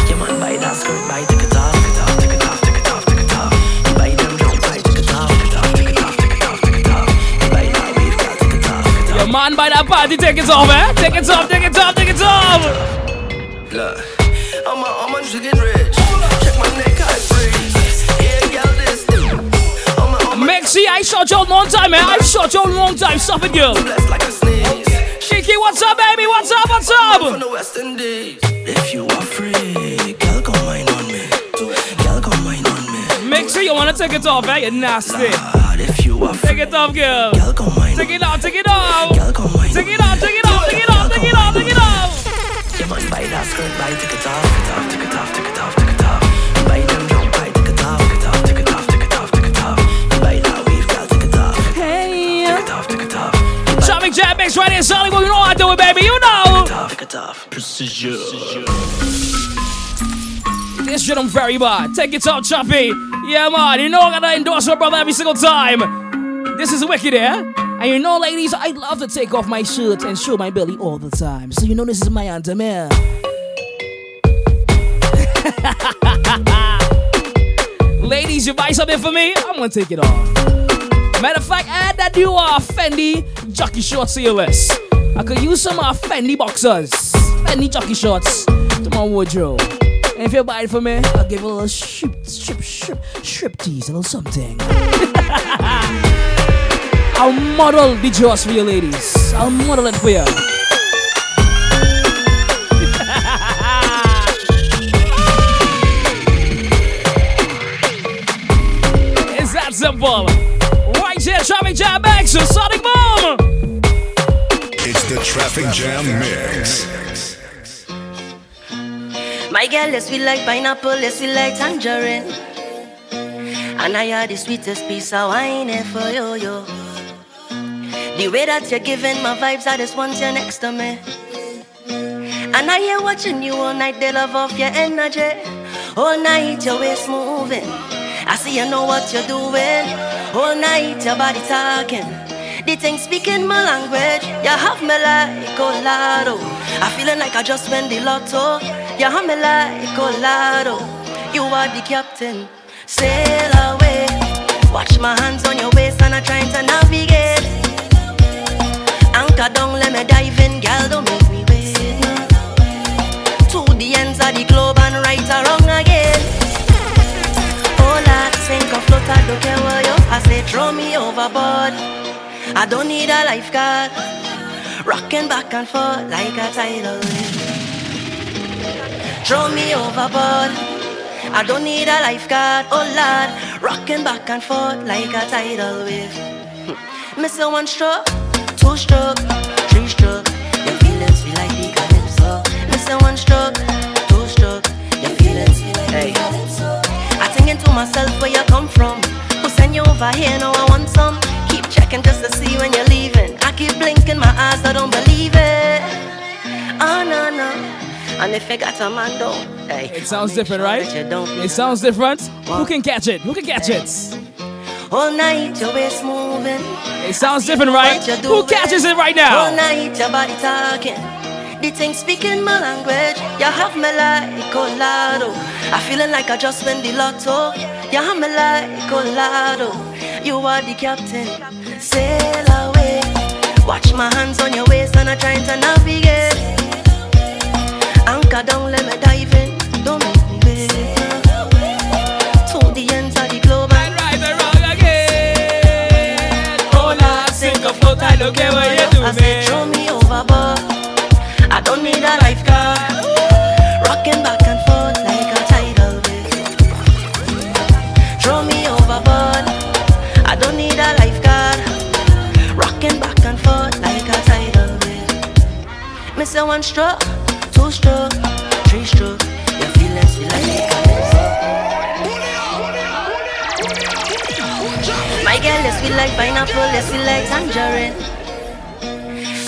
Yeah man, buy that skirt, buy take it off, take it off, take it off, take it off, take it off. You buy them jump, buy take it. Your man by that party, take it off, eh? Take it off, take it off, take it off! Shot you long time, man. I shot you long time. Stop it, girl. like a what's up, baby? What's up? What's From up? the West Indies. If you are free, girl, come wine on me. Girl, come wine on me. Mexi, you wanna take it off, eh? You nasty. Lord, if you are free, Take it off, girl. girl, come wine Take it off, take it off. Jam Mix right here, Solid. Well, you know how I do it, baby. You know. Take it. Precision. This shit I'm very bad. Take it off, Choppy. Yeah, man. You know I gotta endorse my brother every single time. This is wicked, yeah? And you know, ladies, I love to take off my shirt and show my belly all the time. So you know this is my anthem, yeah? (laughs) ladies, you buy something for me? I'm gonna take it off. Matter of fact, add that new uh, Fendi jockey shorts list. I could use some uh, Fendi boxers, Fendi jockey shorts to my wardrobe. And if you buy it for me, I'll give you a little strip, strip, strip, strip tease, a little something. (laughs) I'll model the jaws for you ladies. I'll model it for you. (laughs) it's that simple. Traffic Jam Mix. My girl, yes, we like pineapple, yes, we like tangerine. And I had the sweetest piece of wine here for you, yo. The way that you're giving my vibes, I just want you next to me. And I hear watching you all night, they love off your energy. All night, your waist moving. I see you know what you're doing. All night, your body talking. The thing speaking my language. You have me like Colado. I feeling like I just won the lotto. You have me like Colado. You are the captain. Sail away. Watch my hands on your waist and I'm trying to navigate. Anchor down, let me dive in, girl. Don't make me wait. To the ends of the globe and right or wrong again. Lord, sink or float, I don't care where you. I say throw me overboard. I don't need a lifeguard. Rocking back and forth like a tidal wave. Throw me overboard. I don't need a lifeguard. Oh Lord, rocking back and forth like a tidal wave. Hmm. Miss a one stroke, two stroke, three stroke. Your feelings feel like the calypso. Miss a one stroke, two stroke. Your feelings feel like the calypso. I thinking to myself where you come from. Who send you over here? No, I want some. Checking just to see when you're leaving. I keep blinking my eyes, I don't believe it. Oh no no. And if you got a man don't, hey. It sounds different, right? It sounds different. Who can catch it? Who can catch it? All night your waist moving. It sounds different, right? Who catches it right now? All night your body talking. The thing speaking my language. You have me like Colado. I feeling like I just win the lotto. You have me like Colado. You are the captain. Sail away. Watch my hands on your waist and I'm trying to navigate. Anchor down, let me dive in. Don't make me wait. To the ends of the globe and or wrong again. Oh Lord, sink or float, I don't care what you do, I don't need a lifeguard. Rocking back and forth like a tidal wave. Throw me overboard. I don't need a lifeguard. Rocking back and forth like a tidal wave. Miss a one stroke, two stroke, three stroke. Your feelings feel like My girl, let's feel like pineapple, let's feel like tangerine.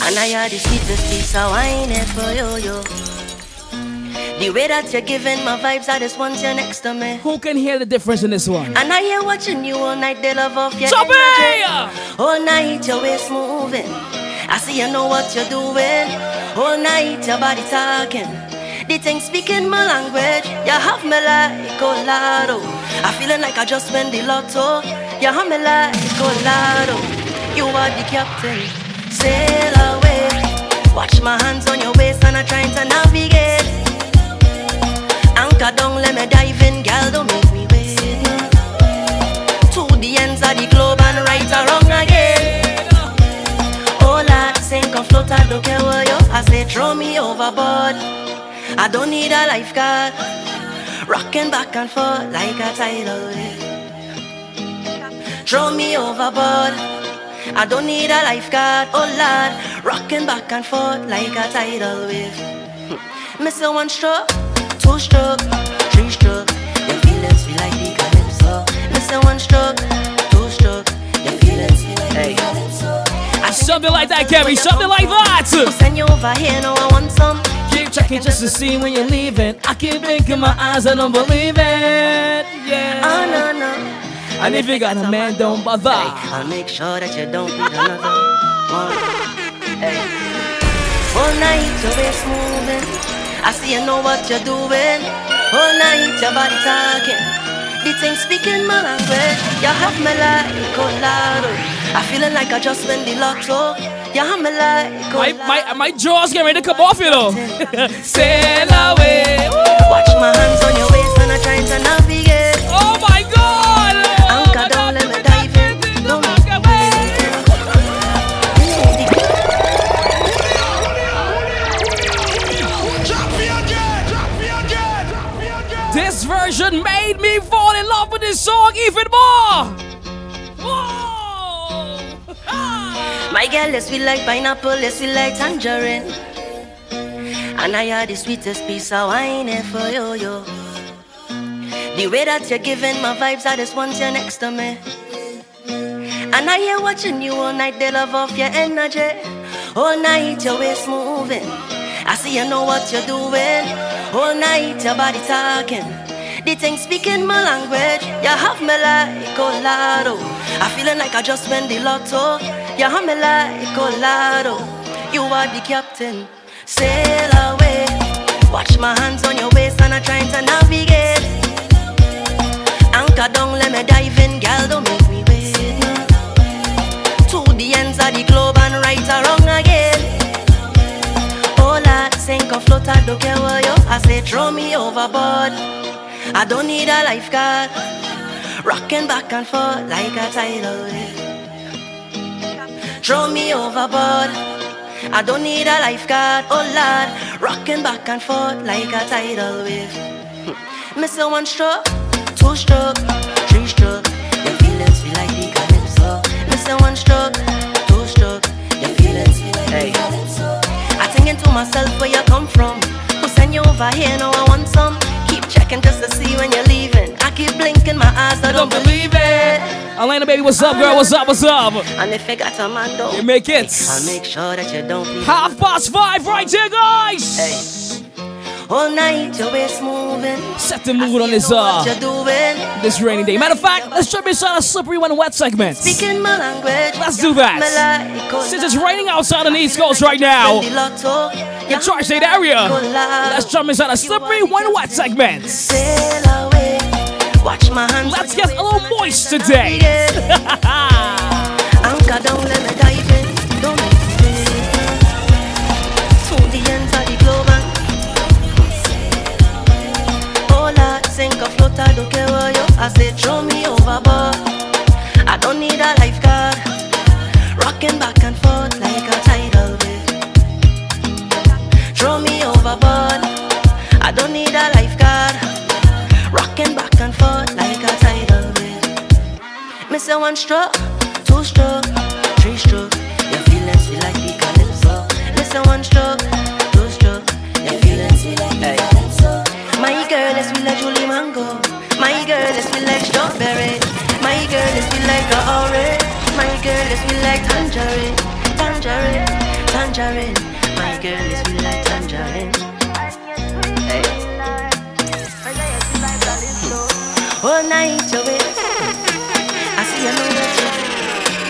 And I are the sweetest piece of wine here for you, yo. The way that you're giving my vibes, I just want you next to me. Who can hear the difference in this one? And I hear watching you all night, they love off your Chubby! energy. All night, your waist moving. I see you know what you're doing. All night, your body talking. The thing speaking my language. You have me like Colado. I feeling like I just win the lotto. You have me like Colado. You are the captain. Sail away. Watch my hands on your waist and I'm trying to navigate. Anchor down, let me dive in, girl. Don't make me wait. To the ends of the globe and right or wrong again. Oh Lord, sink or float, I don't care where you. I say throw me overboard. I don't need a lifeguard. Rocking back and forth like a tidal wave. Throw me overboard. I don't need a lifeguard. Oh Lord, rocking back and forth like a tidal wave. Hmm. Miss a one stroke, two stroke, three stroke. Your feelings feel like the calypso. Miss a one stroke, two stroke. Your feelings feel like the calypso. Something like that, Gary. Something like that. Send you over here, no, I want some. Keep checking just to see when you're leaving. I keep blinking my eyes, I don't believe it. Yeah. Oh no no. And if you got a man, don't bother. I'll make sure that you don't need another one. Hey. All night your waist moving. I see you know what you're doing. All night your body talking. The thing speaking my language. You have me like Colado. I feeling like I just win the lotto. You have me like My, Colado. my, my jaw's getting ready to come off, you know. (laughs) Sail away. Watch my hands on your waist and I'm trying to. This song even more. My girl is sweet like pineapple, is sweet like tangerine. And I are the sweetest piece of wine here for you, yo. The way that you're giving my vibes, I just want you next to me. And I hear watching you all night, they love off your energy. All night your waist moving. I see you know what you're doing. All night your body talking. The things speaking my language, you have me like colado. I feeling like I just win the lotto. You have me like colado. You are the captain. Sail away. Watch my hands on your waist and I trying to navigate. Anchor down, let me dive in, girl. Don't make me wait. To the ends of the globe and right around again. Oh, All I sink or float, I don't care what you. I say throw me overboard. I don't need a lifeguard. Rocking back and forth like a tidal wave. Throw me overboard. I don't need a lifeguard. Oh lord, rocking back and forth like a tidal wave. (laughs) Miss a one stroke, two stroke, three stroke. Your feelings feel like the calypso. Miss a one stroke, two stroke. Your feelings feel like the calypso. I thinking to myself where you come from. Who send you over here? Now I want some. Checking just to see when you're leaving. I keep blinking my eyes, I don't believe it. Atlanta baby, what's up, girl? What's up? What's up? And if you got a man, though, You make it. I'll make sure that you don't leave. Half past five right here, guys. Hey. All night your waist moving. Set the mood on this uh What you doing? this rainy day. Matter of fact, let's jump inside a slippery one wet segment. Speaking my language. Let's do that. Since it's raining outside on the East Coast right now, in Tri-State area, let's jump inside a slippery one wet segment. Sail away. Watch my hands. Let's get a little moist today. (laughs) I say throw me overboard I don't need a lifeguard. Rocking back and forth like a tidal wave. Throw me overboard I don't need a lifeguard. Rocking back and forth like a tidal wave. Miss a one stroke, two stroke, three stroke. Your feelings feel like the calypso. Miss one stroke, two stroke. Your feelings feel like the calypso strawberry My girl is feel like a orange. My girl is feel like tangerine. Tangerine, tangerine. My girl is feel like tangerine. Hey. All night your waist I see you know that you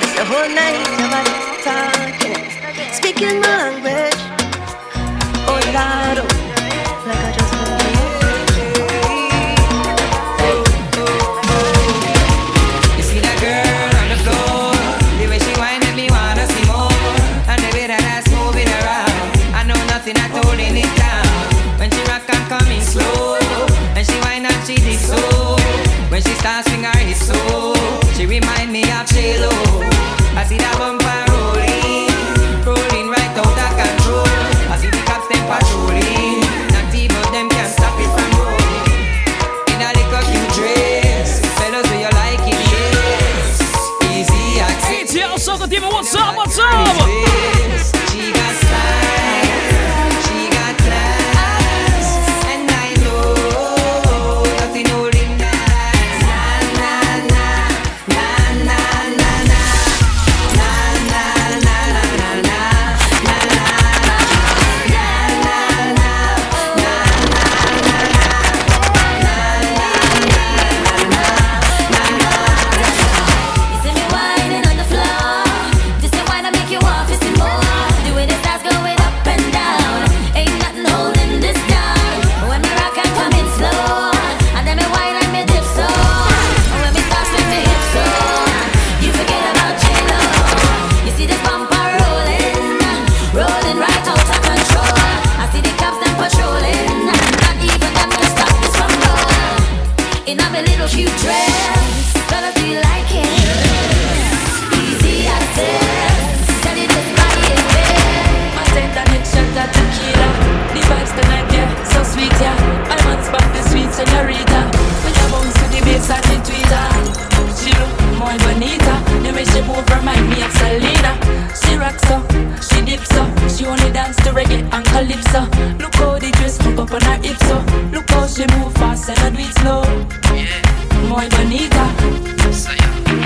It's the whole night your body talking. Speaking my language. Oh Lord oh, so, she remind me of J-Lo. I see that bumper reggae and calypso. Look how the dress hook up on her hips so. Look how she move fast and I do it slow. Muy bonita.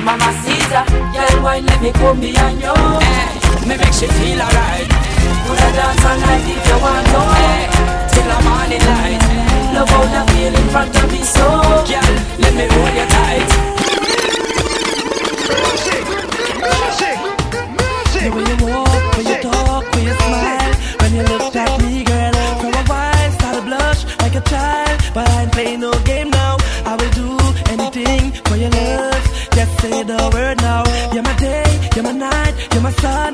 Mama Caesar, girl, why let me come behind you? Eh, me make she feel alright. Coulda dance all night if you want to. Eh, till the morning light. Love how you feel in front of me so. Girl, let me hold you tight. The way you walk, sun,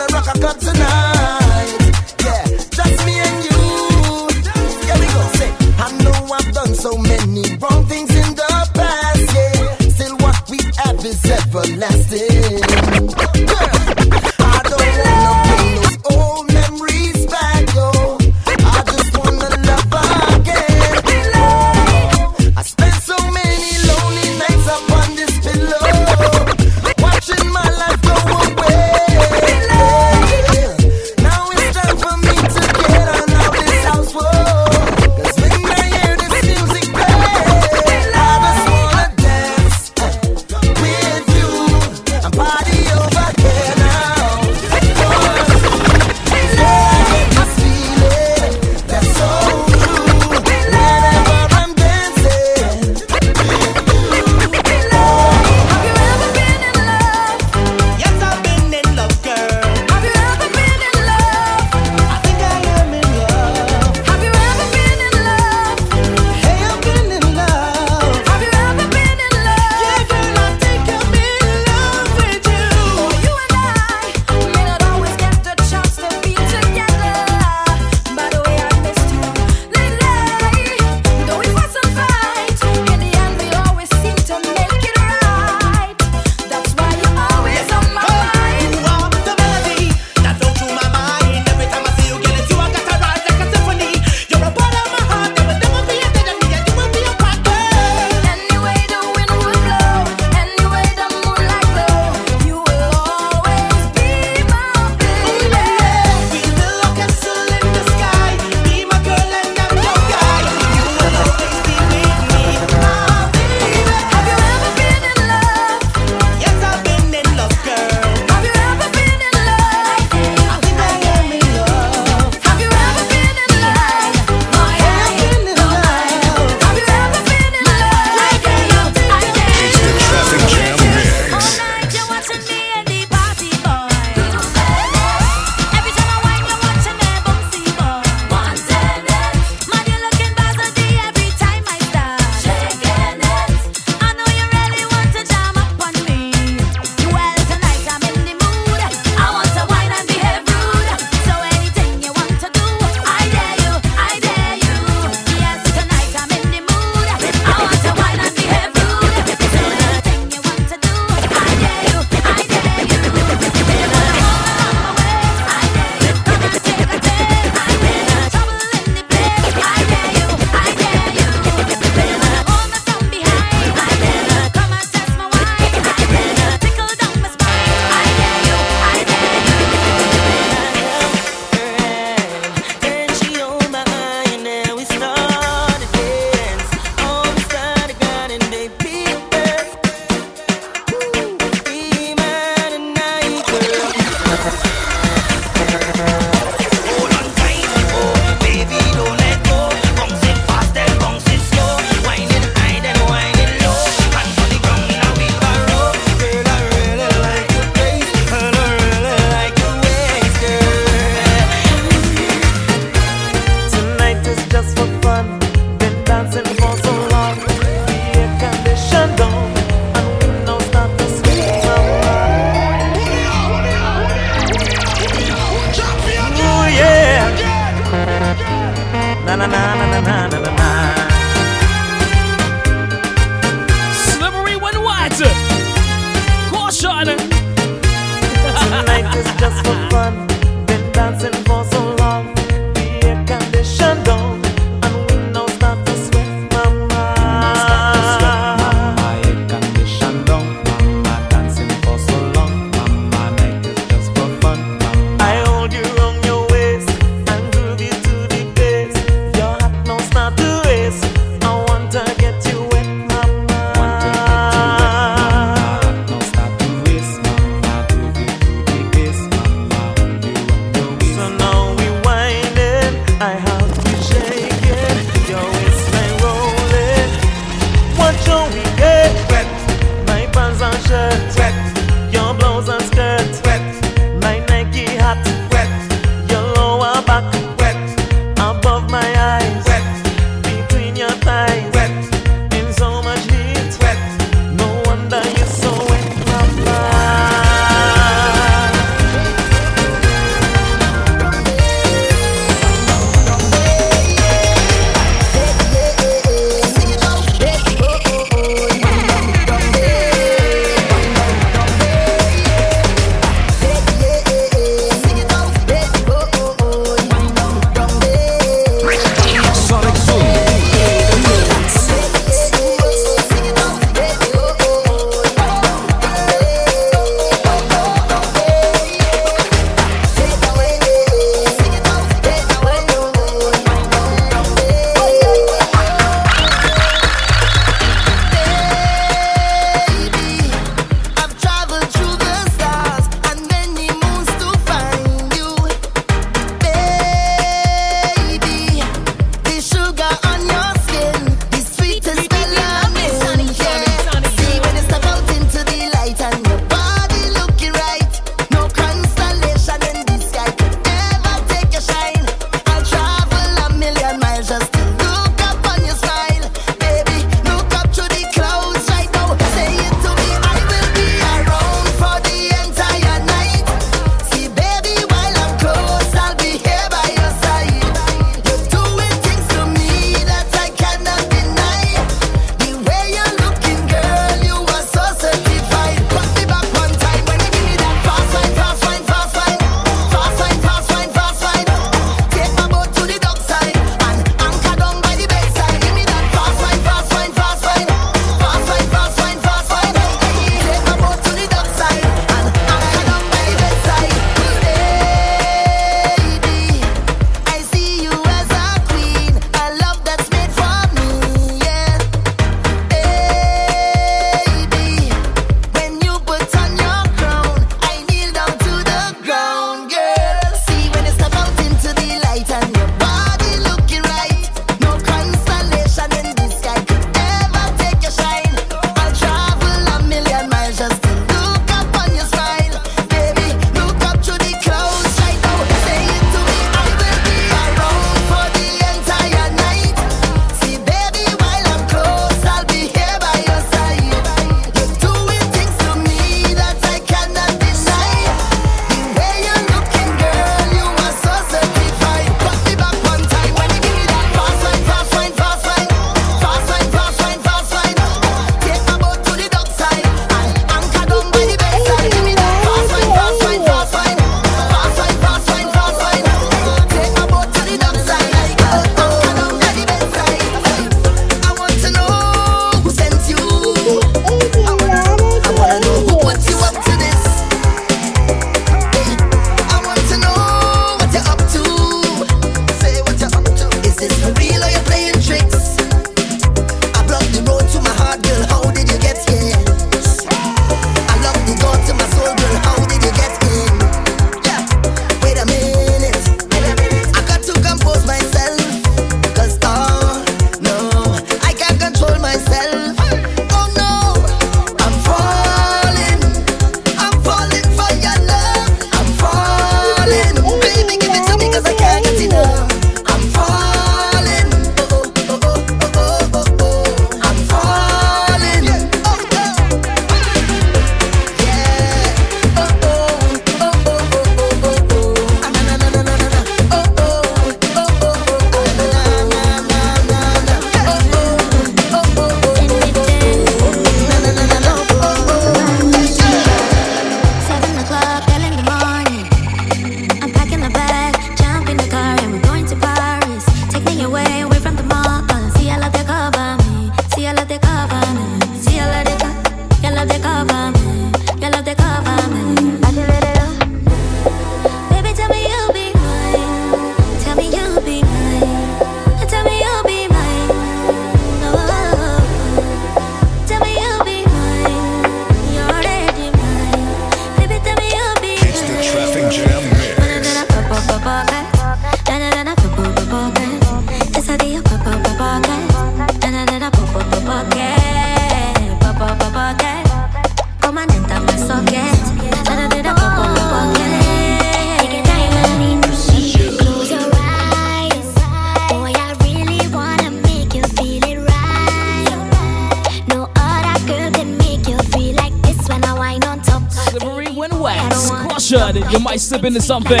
something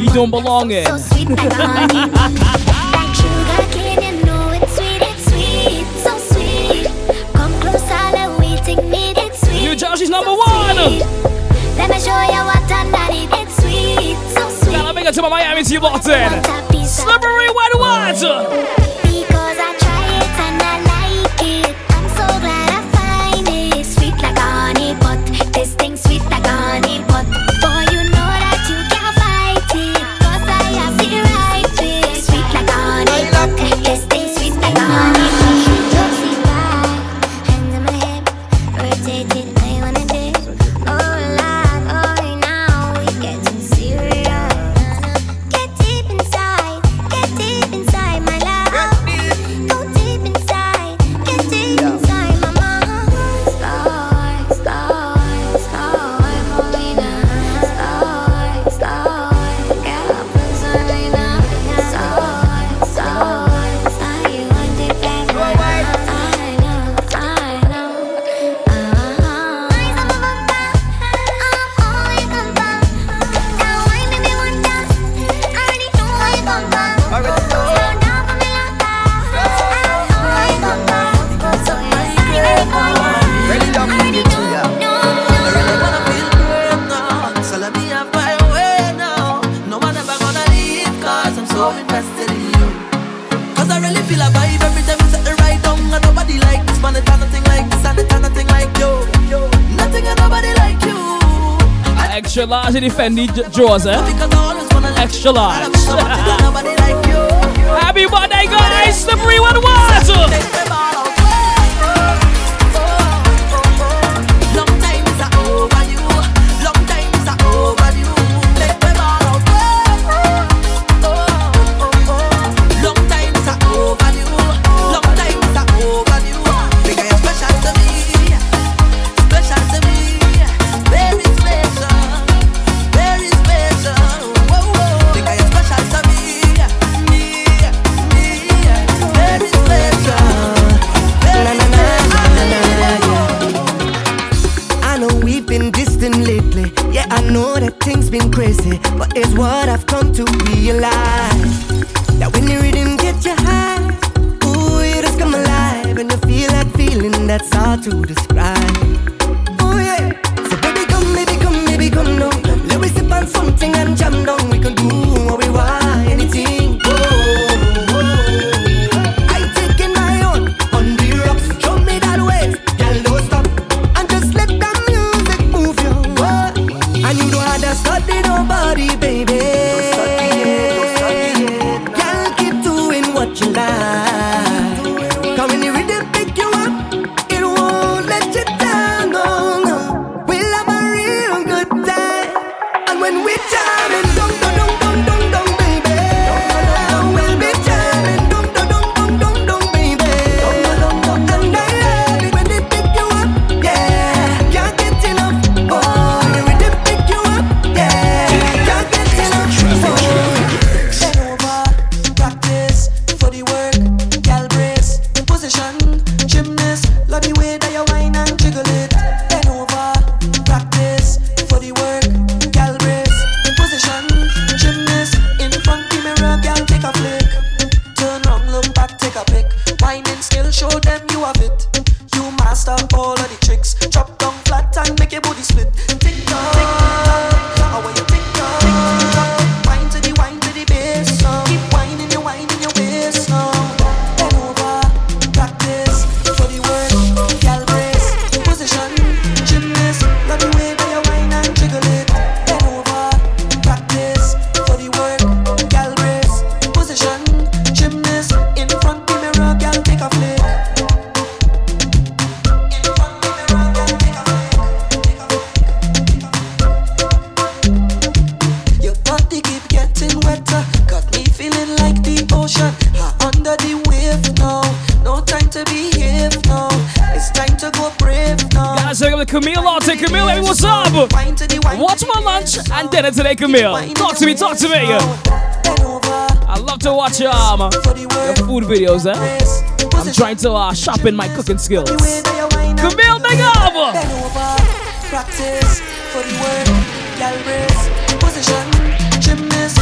you don't belong in. (laughs) New Jersey's number one. Let me show you what I need. It's sweet, so sweet. Gotta make it to my Miami T Lawton. Slippery white water. Fendi Joseph. Extra large. (laughs) Happy birthday, guys! The 311! Jamaica meal. Talk to me, talk to me. I love to watch um, your, um, your food videos, eh? I'm trying to uh, sharpen my cooking skills. Camille, big! Practice for the position, gymnast,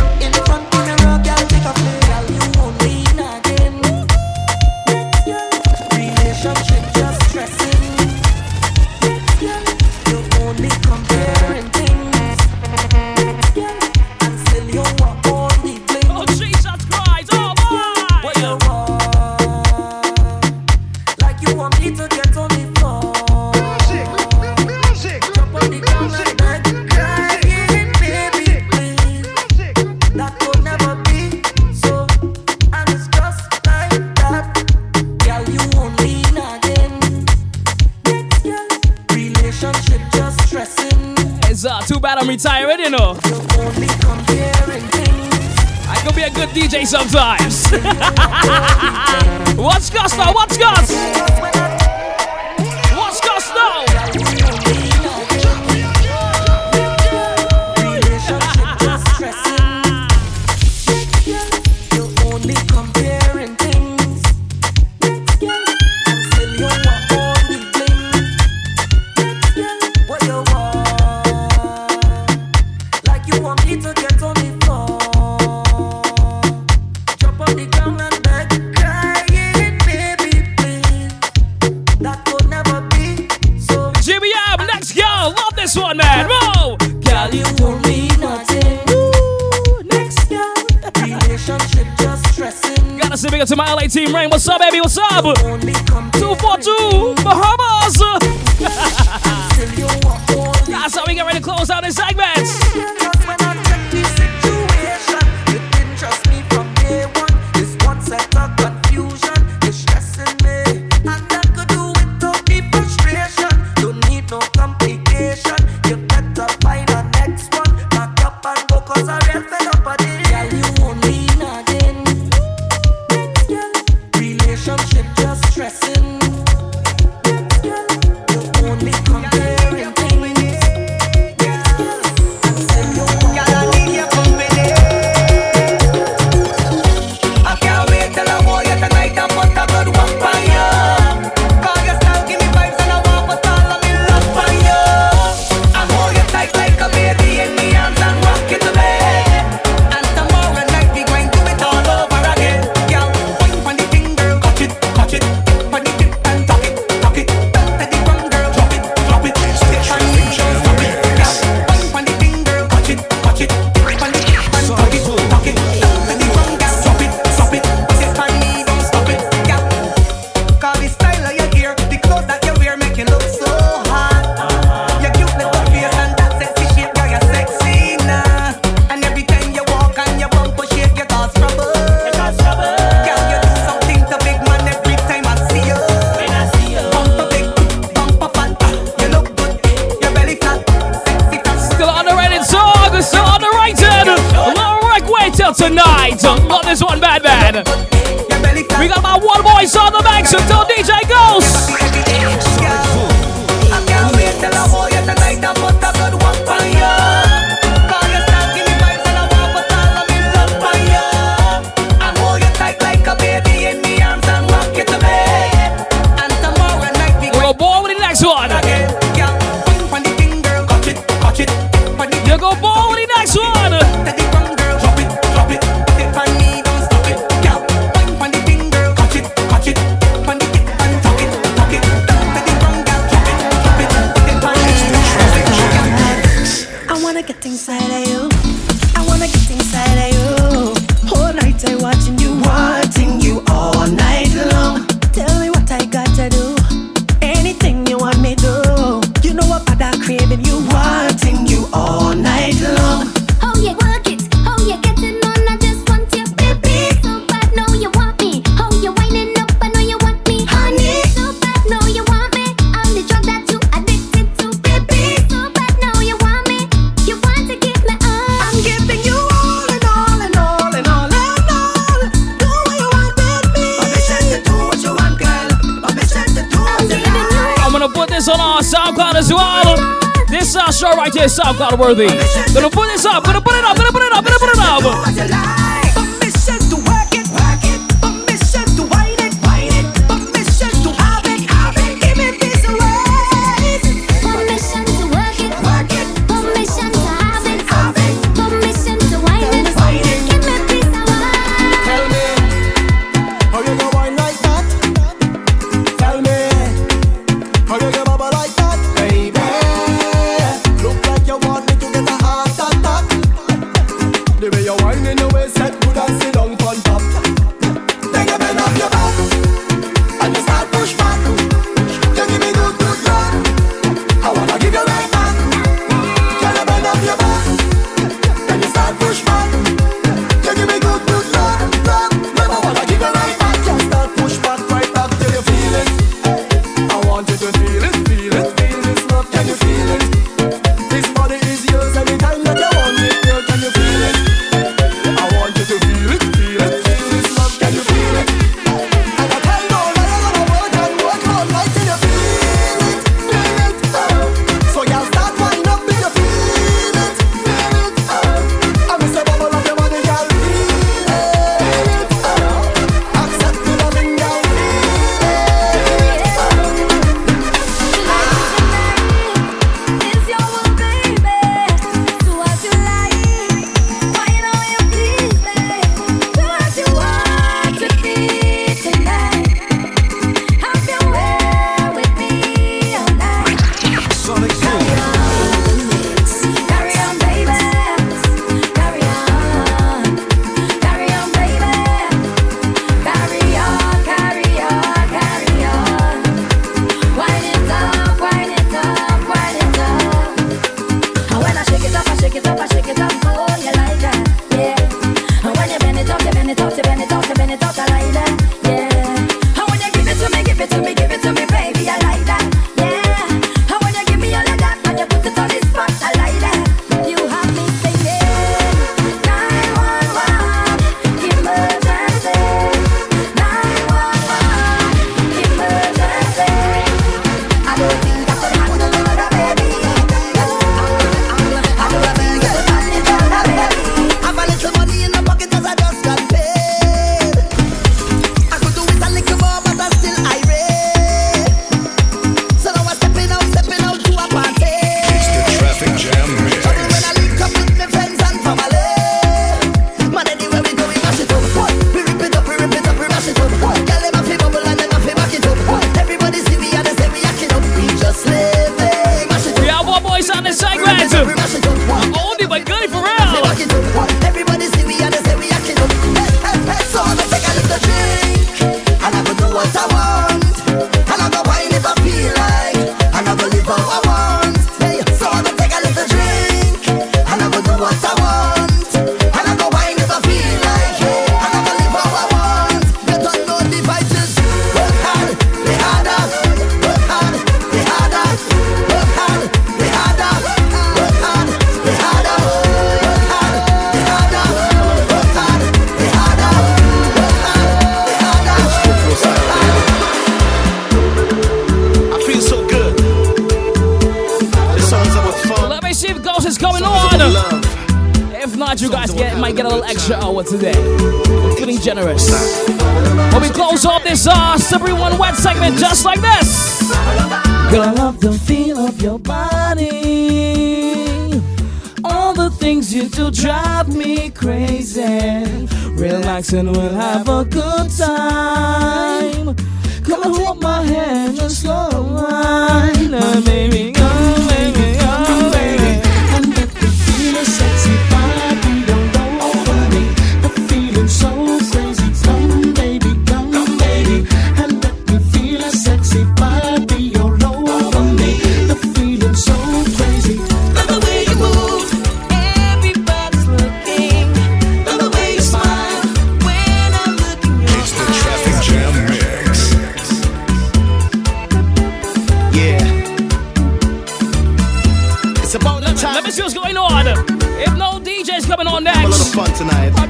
SoundCloud worthy.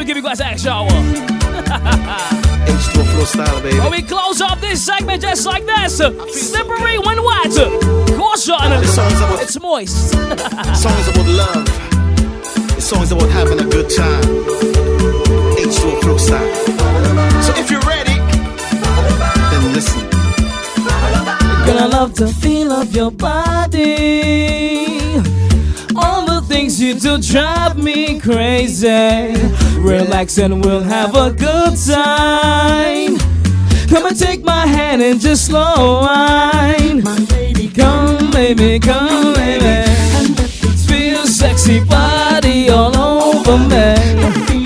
give you guys an extra hour. (laughs) H2 flow style, baby. But we close off this segment just like this. Slippery so when wet. Caution. About, it's moist. (laughs) songs about love. It's songs about having a good time. H2 flow style. So if you're ready, then listen. Girl, I love the feel of your body you to drive me crazy. Relax and we'll have a good time. Come and take my hand and just slow wine. Come, baby, come, baby. Feel sexy body all over me.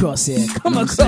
Across here. Come across.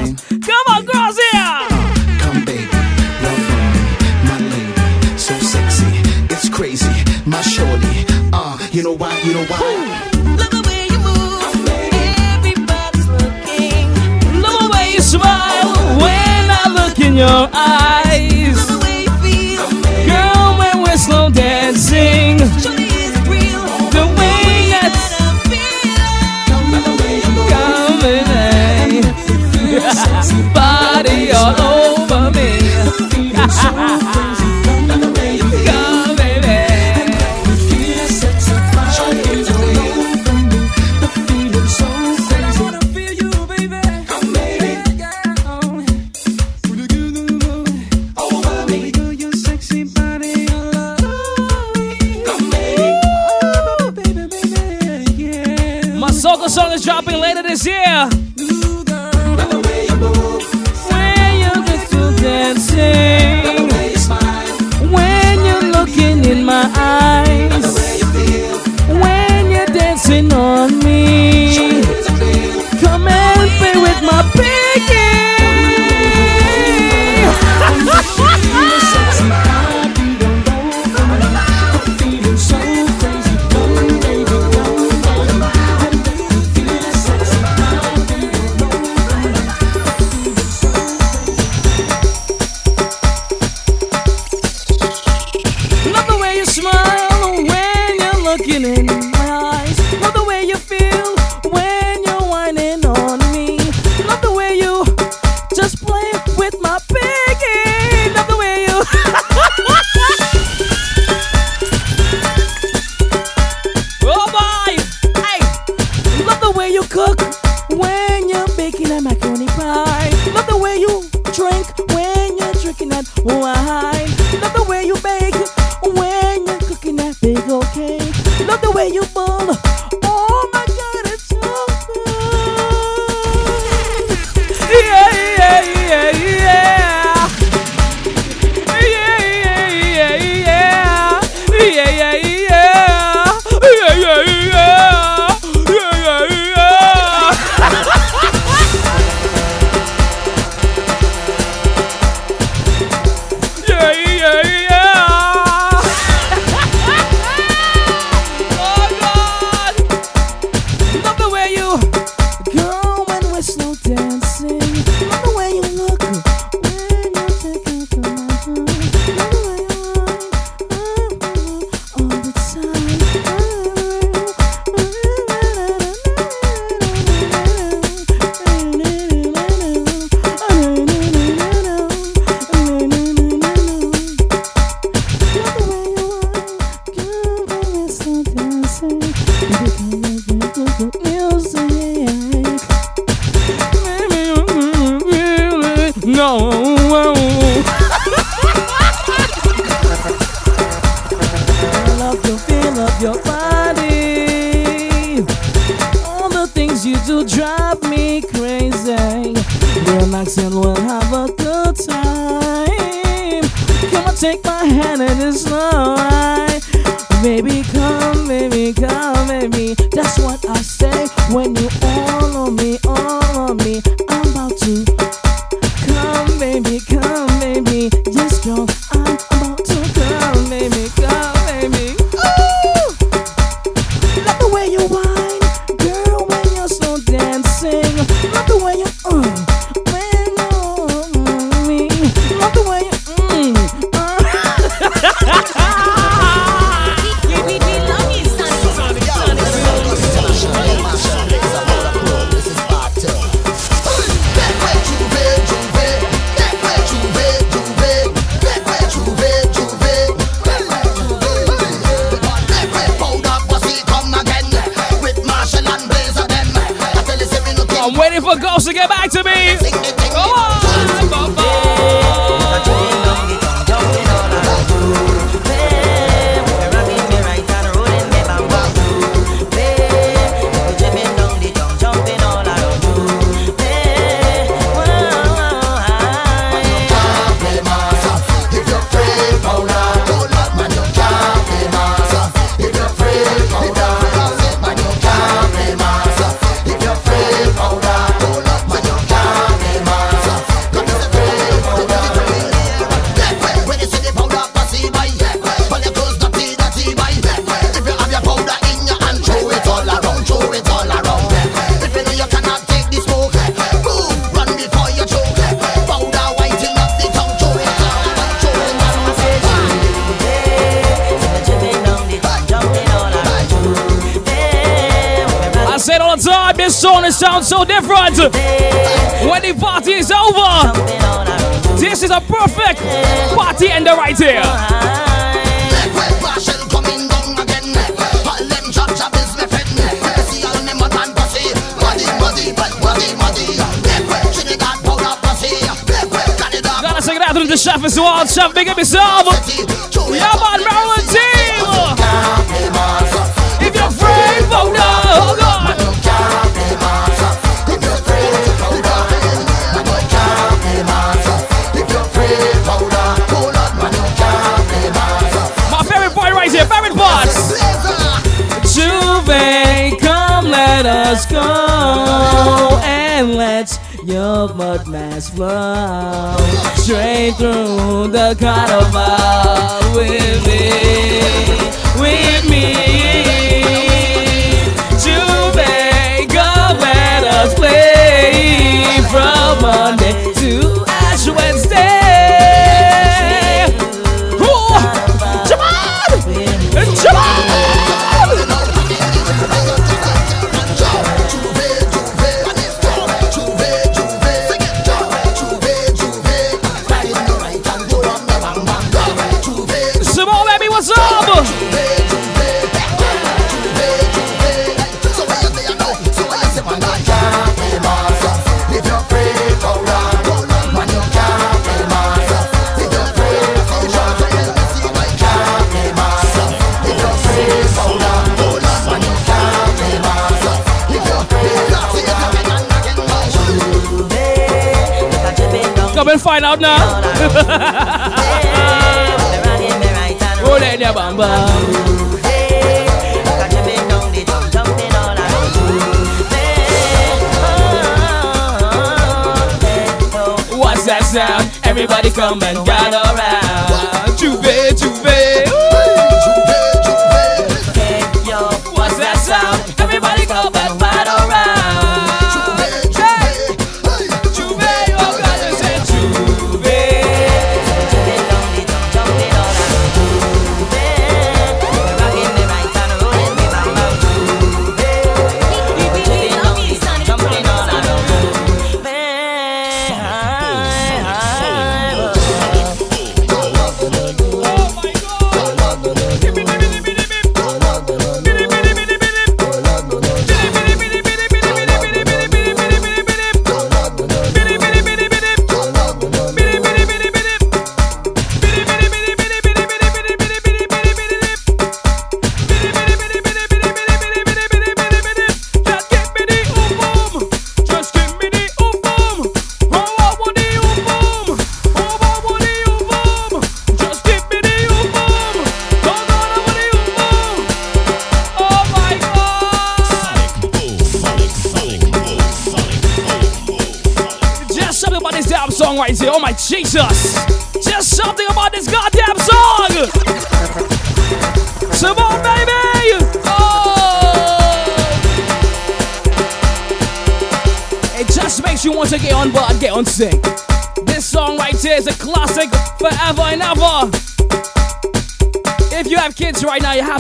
Everybody come and gather around. One.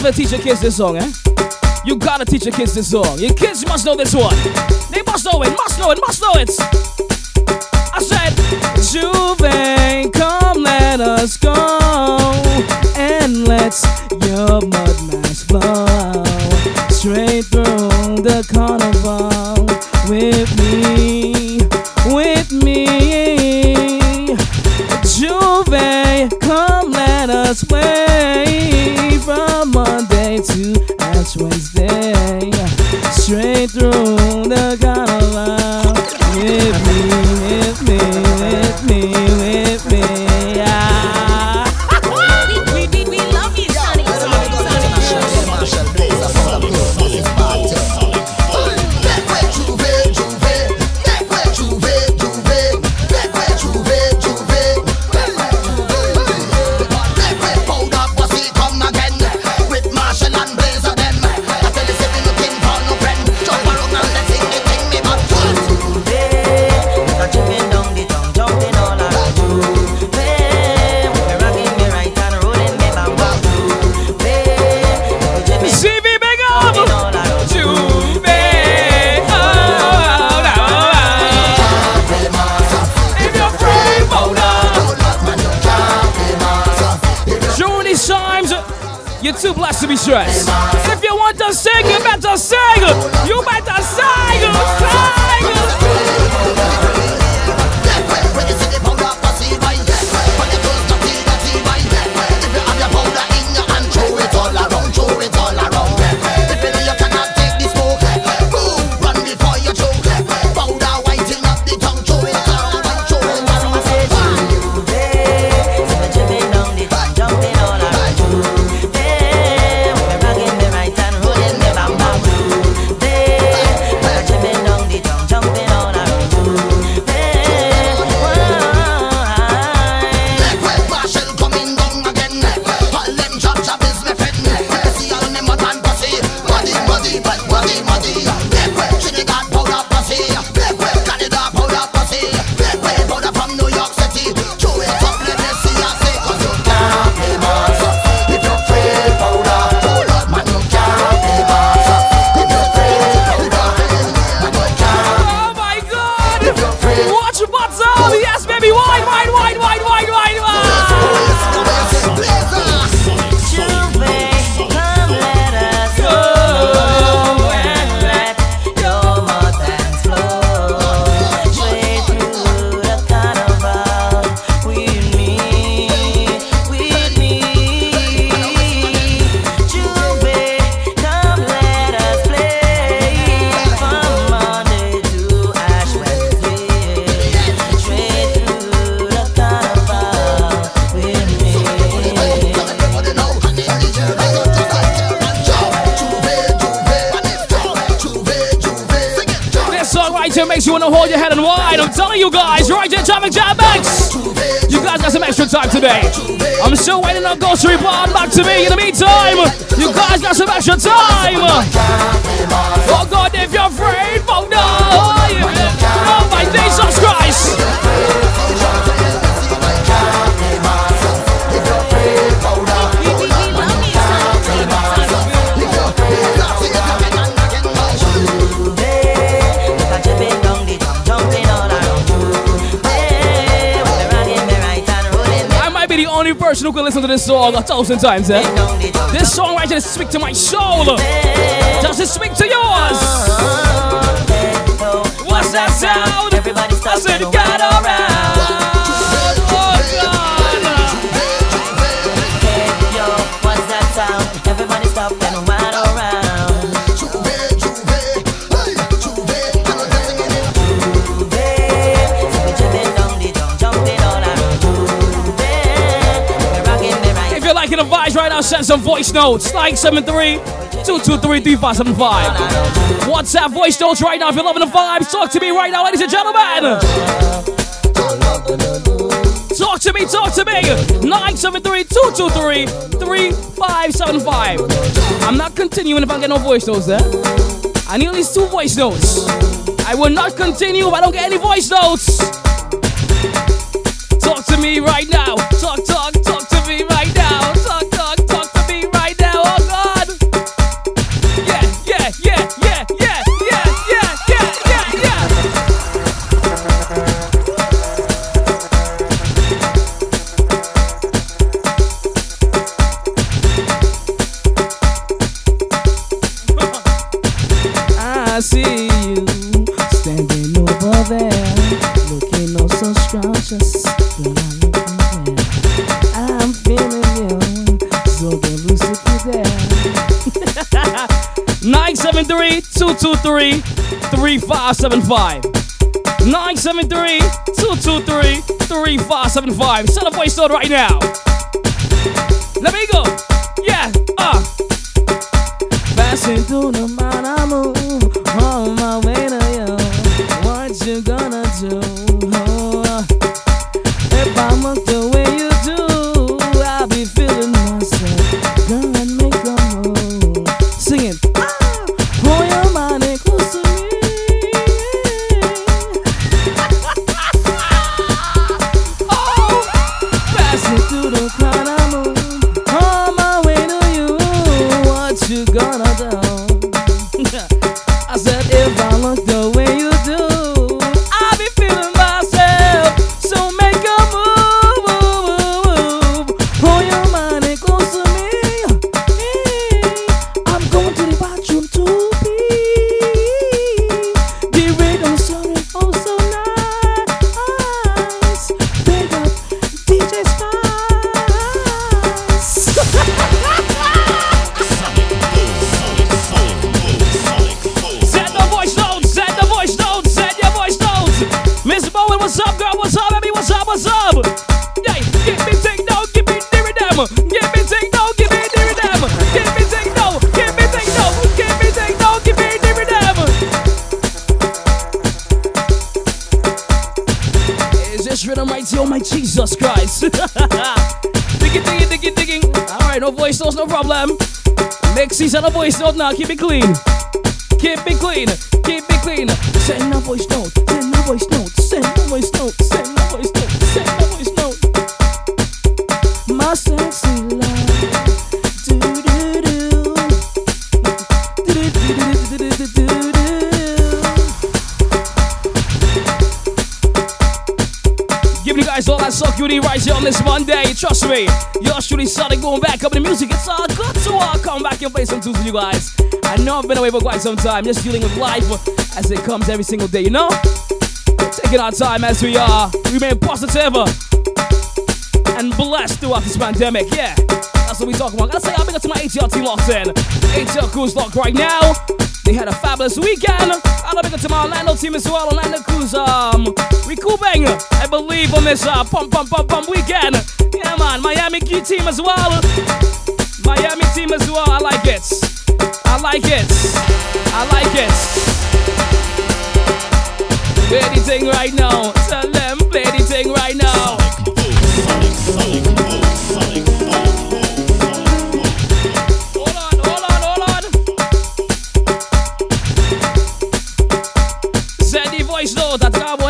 gotta teach your kids this song, eh? You gotta teach your kids this song. Your kids must know this one. They must know it, must know it, must know it. I said, Juve, come let us go. listen to this song a thousand times, eh? This song right here speak to my soul. Does it speak to yours? What's that sound? I said, God around. Just send some voice notes. Like 73 223 3575. WhatsApp voice notes right now if you're loving the vibes. Talk to me right now, ladies and gentlemen. Talk to me, talk to me. 973-223-3575. I'm not continuing if I get no voice notes there. I need at least two voice notes. I will not continue if I don't get any voice notes. Talk to me right now. Talk to 575. 973 223 3575. Celebrate right now. Now. Keep it clean. Quite some time, just dealing with life as it comes every single day, you know? Taking our time as we are, we remain positive and blessed throughout this pandemic. Yeah, that's what we talking about. Gotta say, big up to my ATL team locked in. ATL crew's locked right now. They had a fabulous weekend. I'll big up to my Orlando team as well. Orlando crew's um we recouping, I believe, on this uh pump pump pump pump weekend. Yeah, man, Miami Q team as well. Miami team as well. I like it. I like it. I like it. Play the thing right now. Tell them play the thing right now. Hold on, hold on, hold on. Send the voice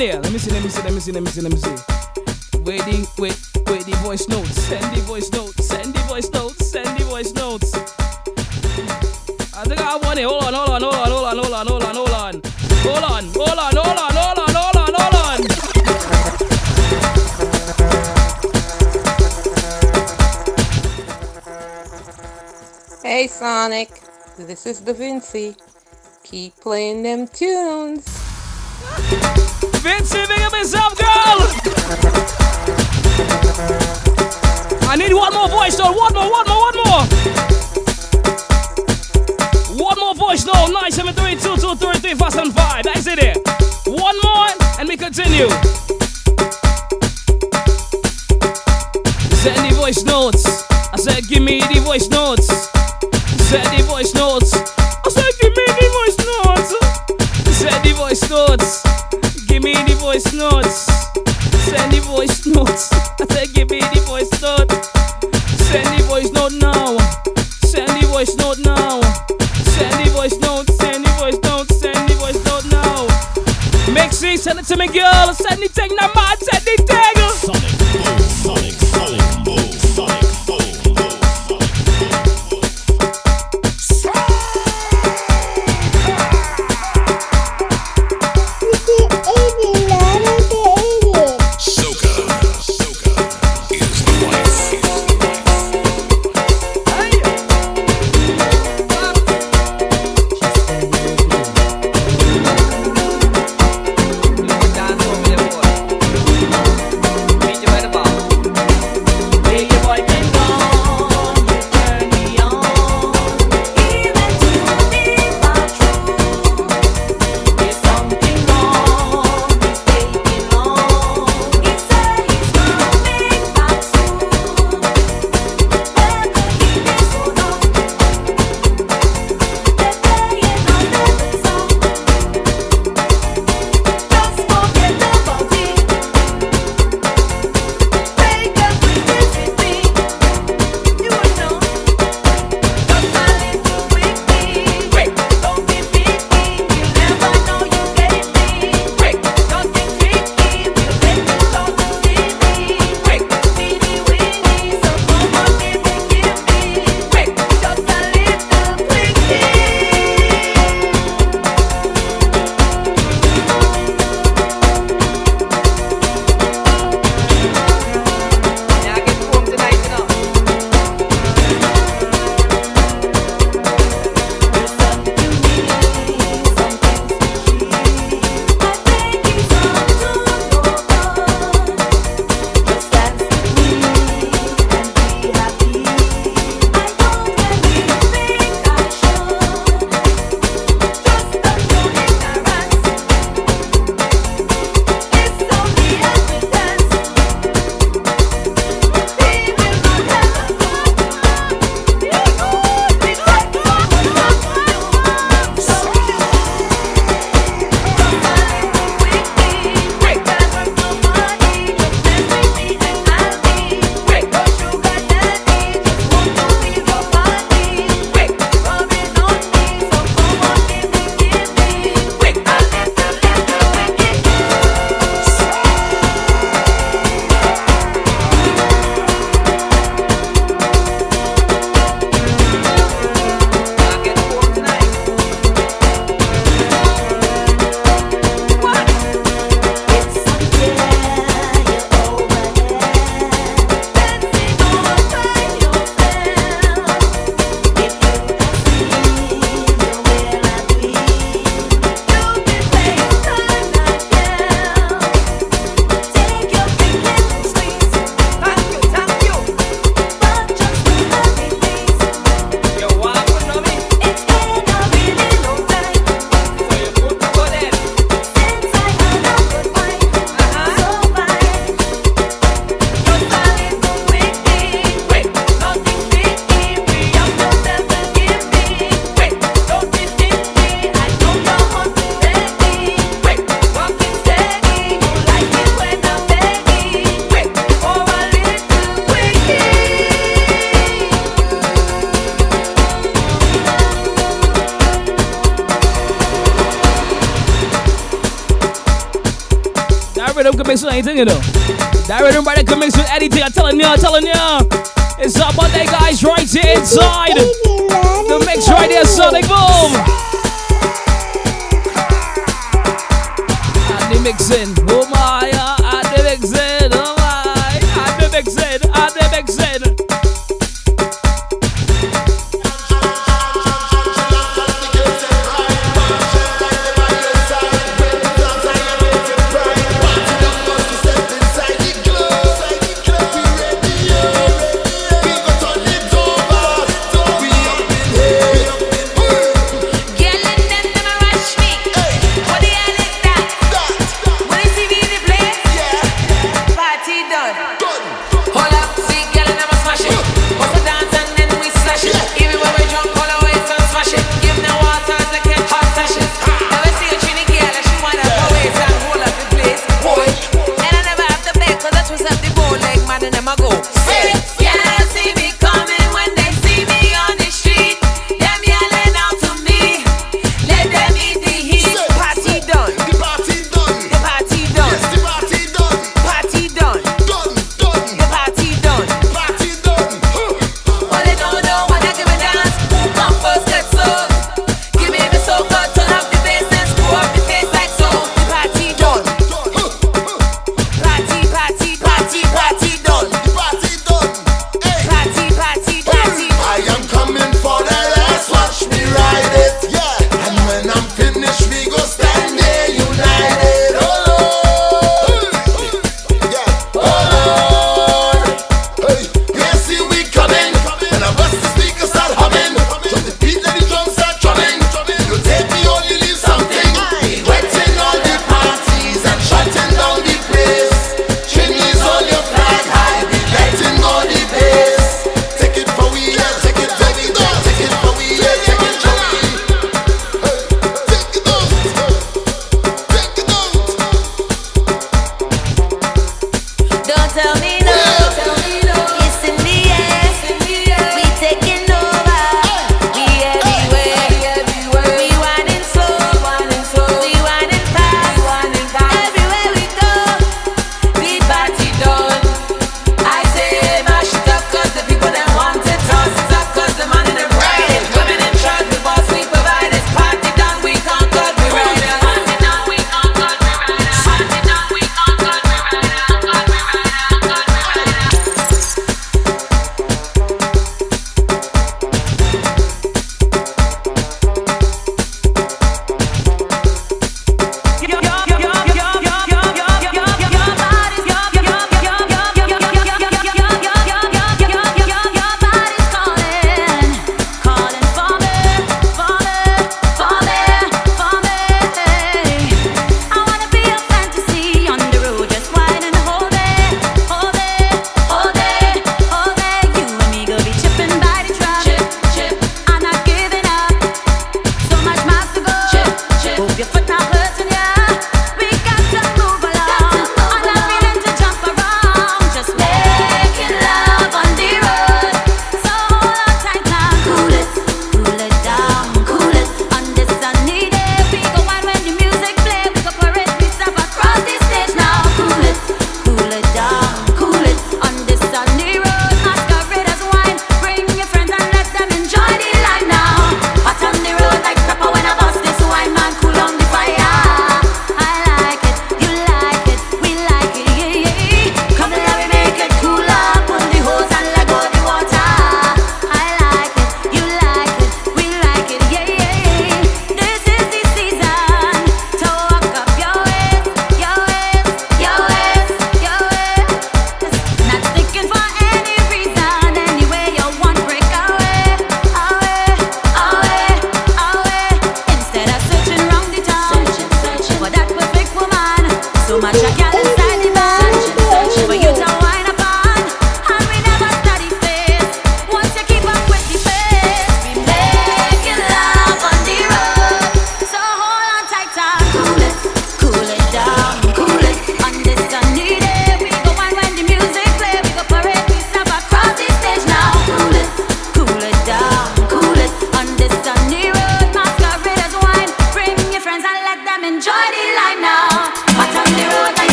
here. Let me see, let me see, let me see, let me see, let me see. Wait wait, wait the voice notes. Send think I have one here. Hold on, hold on, hold on, hold on, hold on, hold on, hold on. Hold on, hold on, hold on, hold on, hold on, hold on. Hey Sonic, this is Da Vinci. Keep playing them tunes. Vinci, big up yourself, girl! I need one more voice note. One more, one more, one more. One more voice note. 973-223-3575. That's it. One more, and we continue. Send the voice notes. I said, give me the voice notes. Send the voice notes. I said, give me the voice notes. Send the voice notes. Give me the voice notes. Send the voice notes. I said, give me the voice note. Send it to me, girl. Send the thing, my man.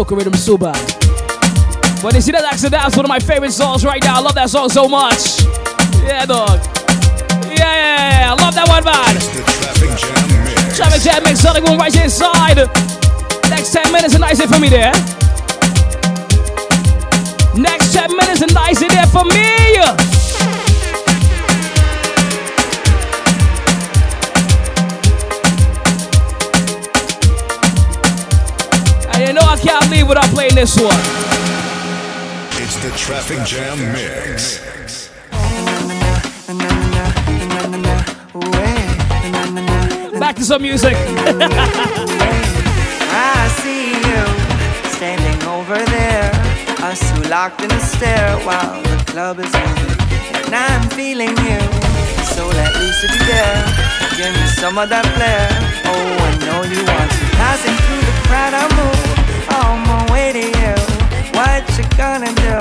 Soca rhythm so bad. But you see that accident, that's one of my favorite songs right now. I love that song so much. Yeah, dog. Yeah, yeah, yeah. I love that one, man. Traffic Jam Mix. Traffic Jam Mix, Sonic Boom right inside. Next 10 minutes, and nice for me there. You know I can't leave without playing this one. It's the Traffic Jam Mix. Back to some music. (laughs) I see you standing over there, us two locked in a stare while the club is moving. And I'm feeling you, so let loose if you dare. Give me some of that flair. Oh, I know you want to. Passing through the crowd, I move on my way to you. What you gonna do?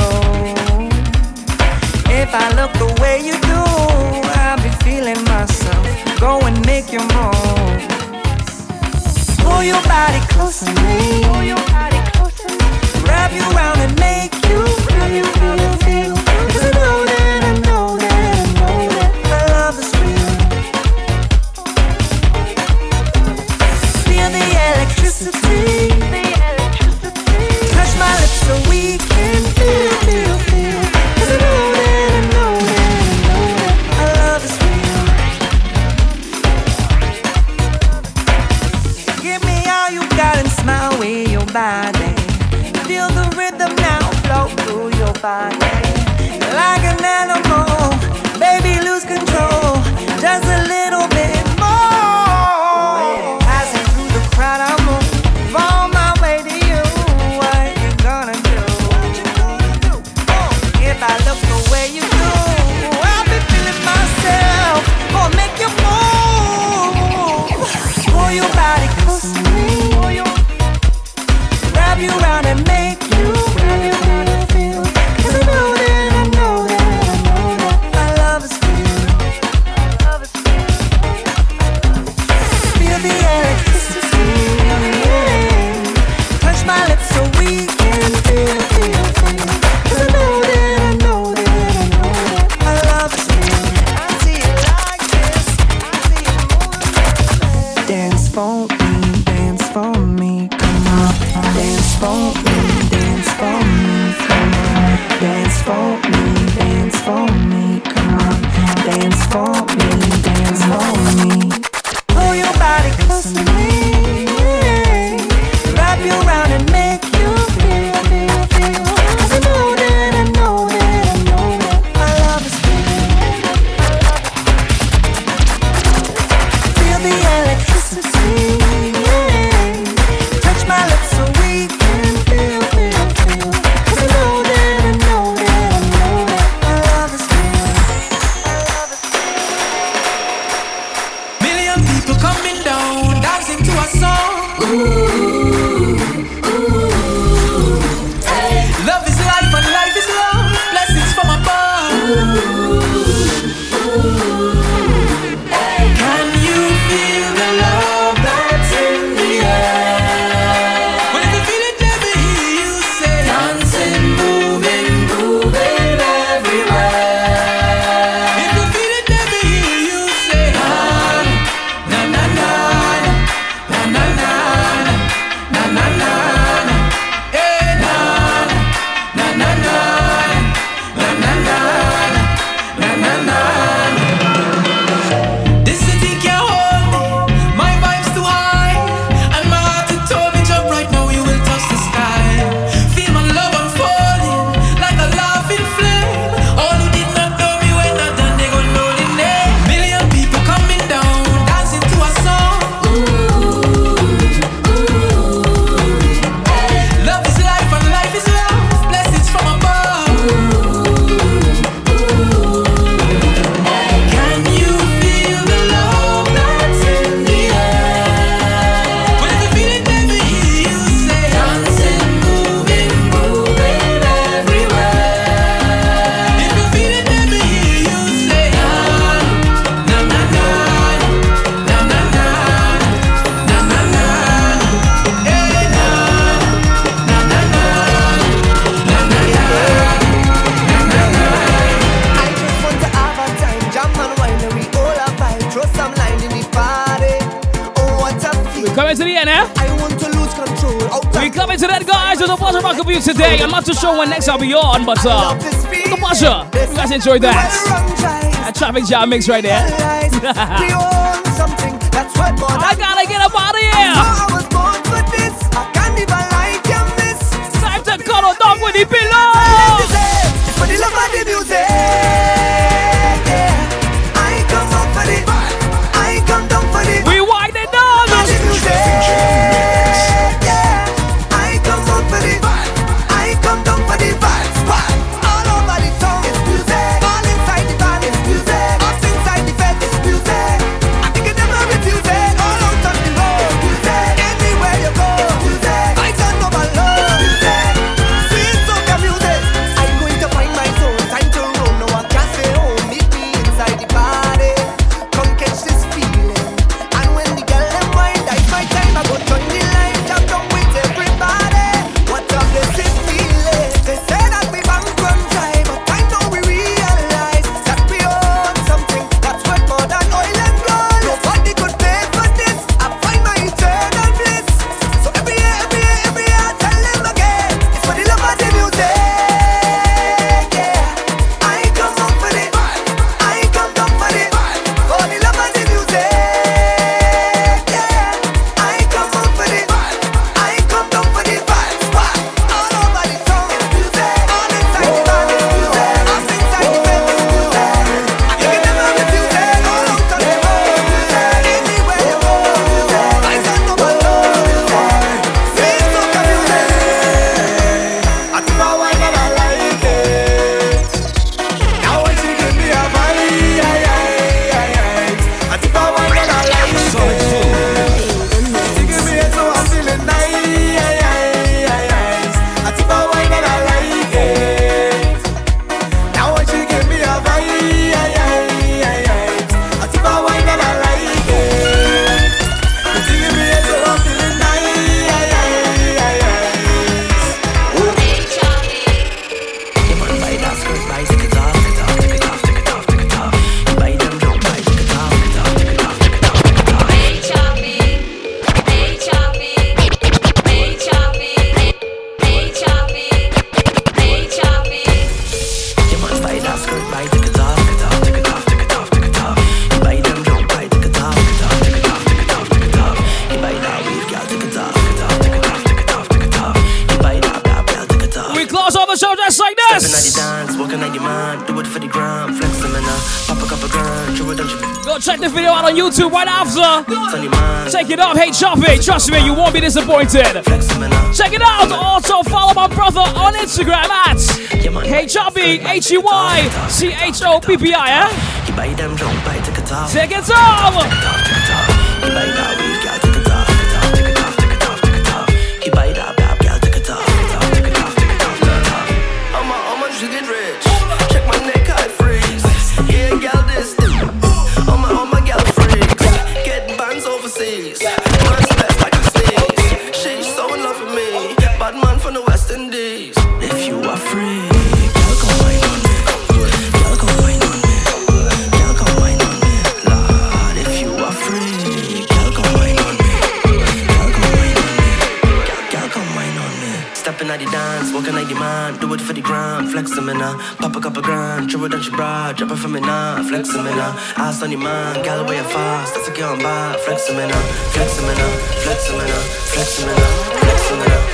If I look the way you do, I'll be feeling myself. Go and make your move. Pull your body close to me. Pull your body close. Wrap you around and make you feel, through Next I'll be on, but uh, the pleasure. You guys enjoyed that. A traffic jam mix right there. (laughs) (laughs) disappointed. Check it out. Also follow my brother on Instagram at HRB H E Y C H O P P I. Eh? Take it home. drop it for me now, flex me now. Ass on your man, gal way fast, that's a girl by, flex me now, flex me now, flex me now, flex me now, flex me now.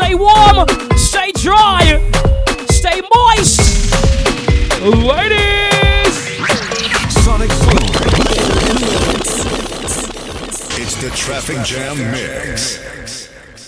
Stay warm,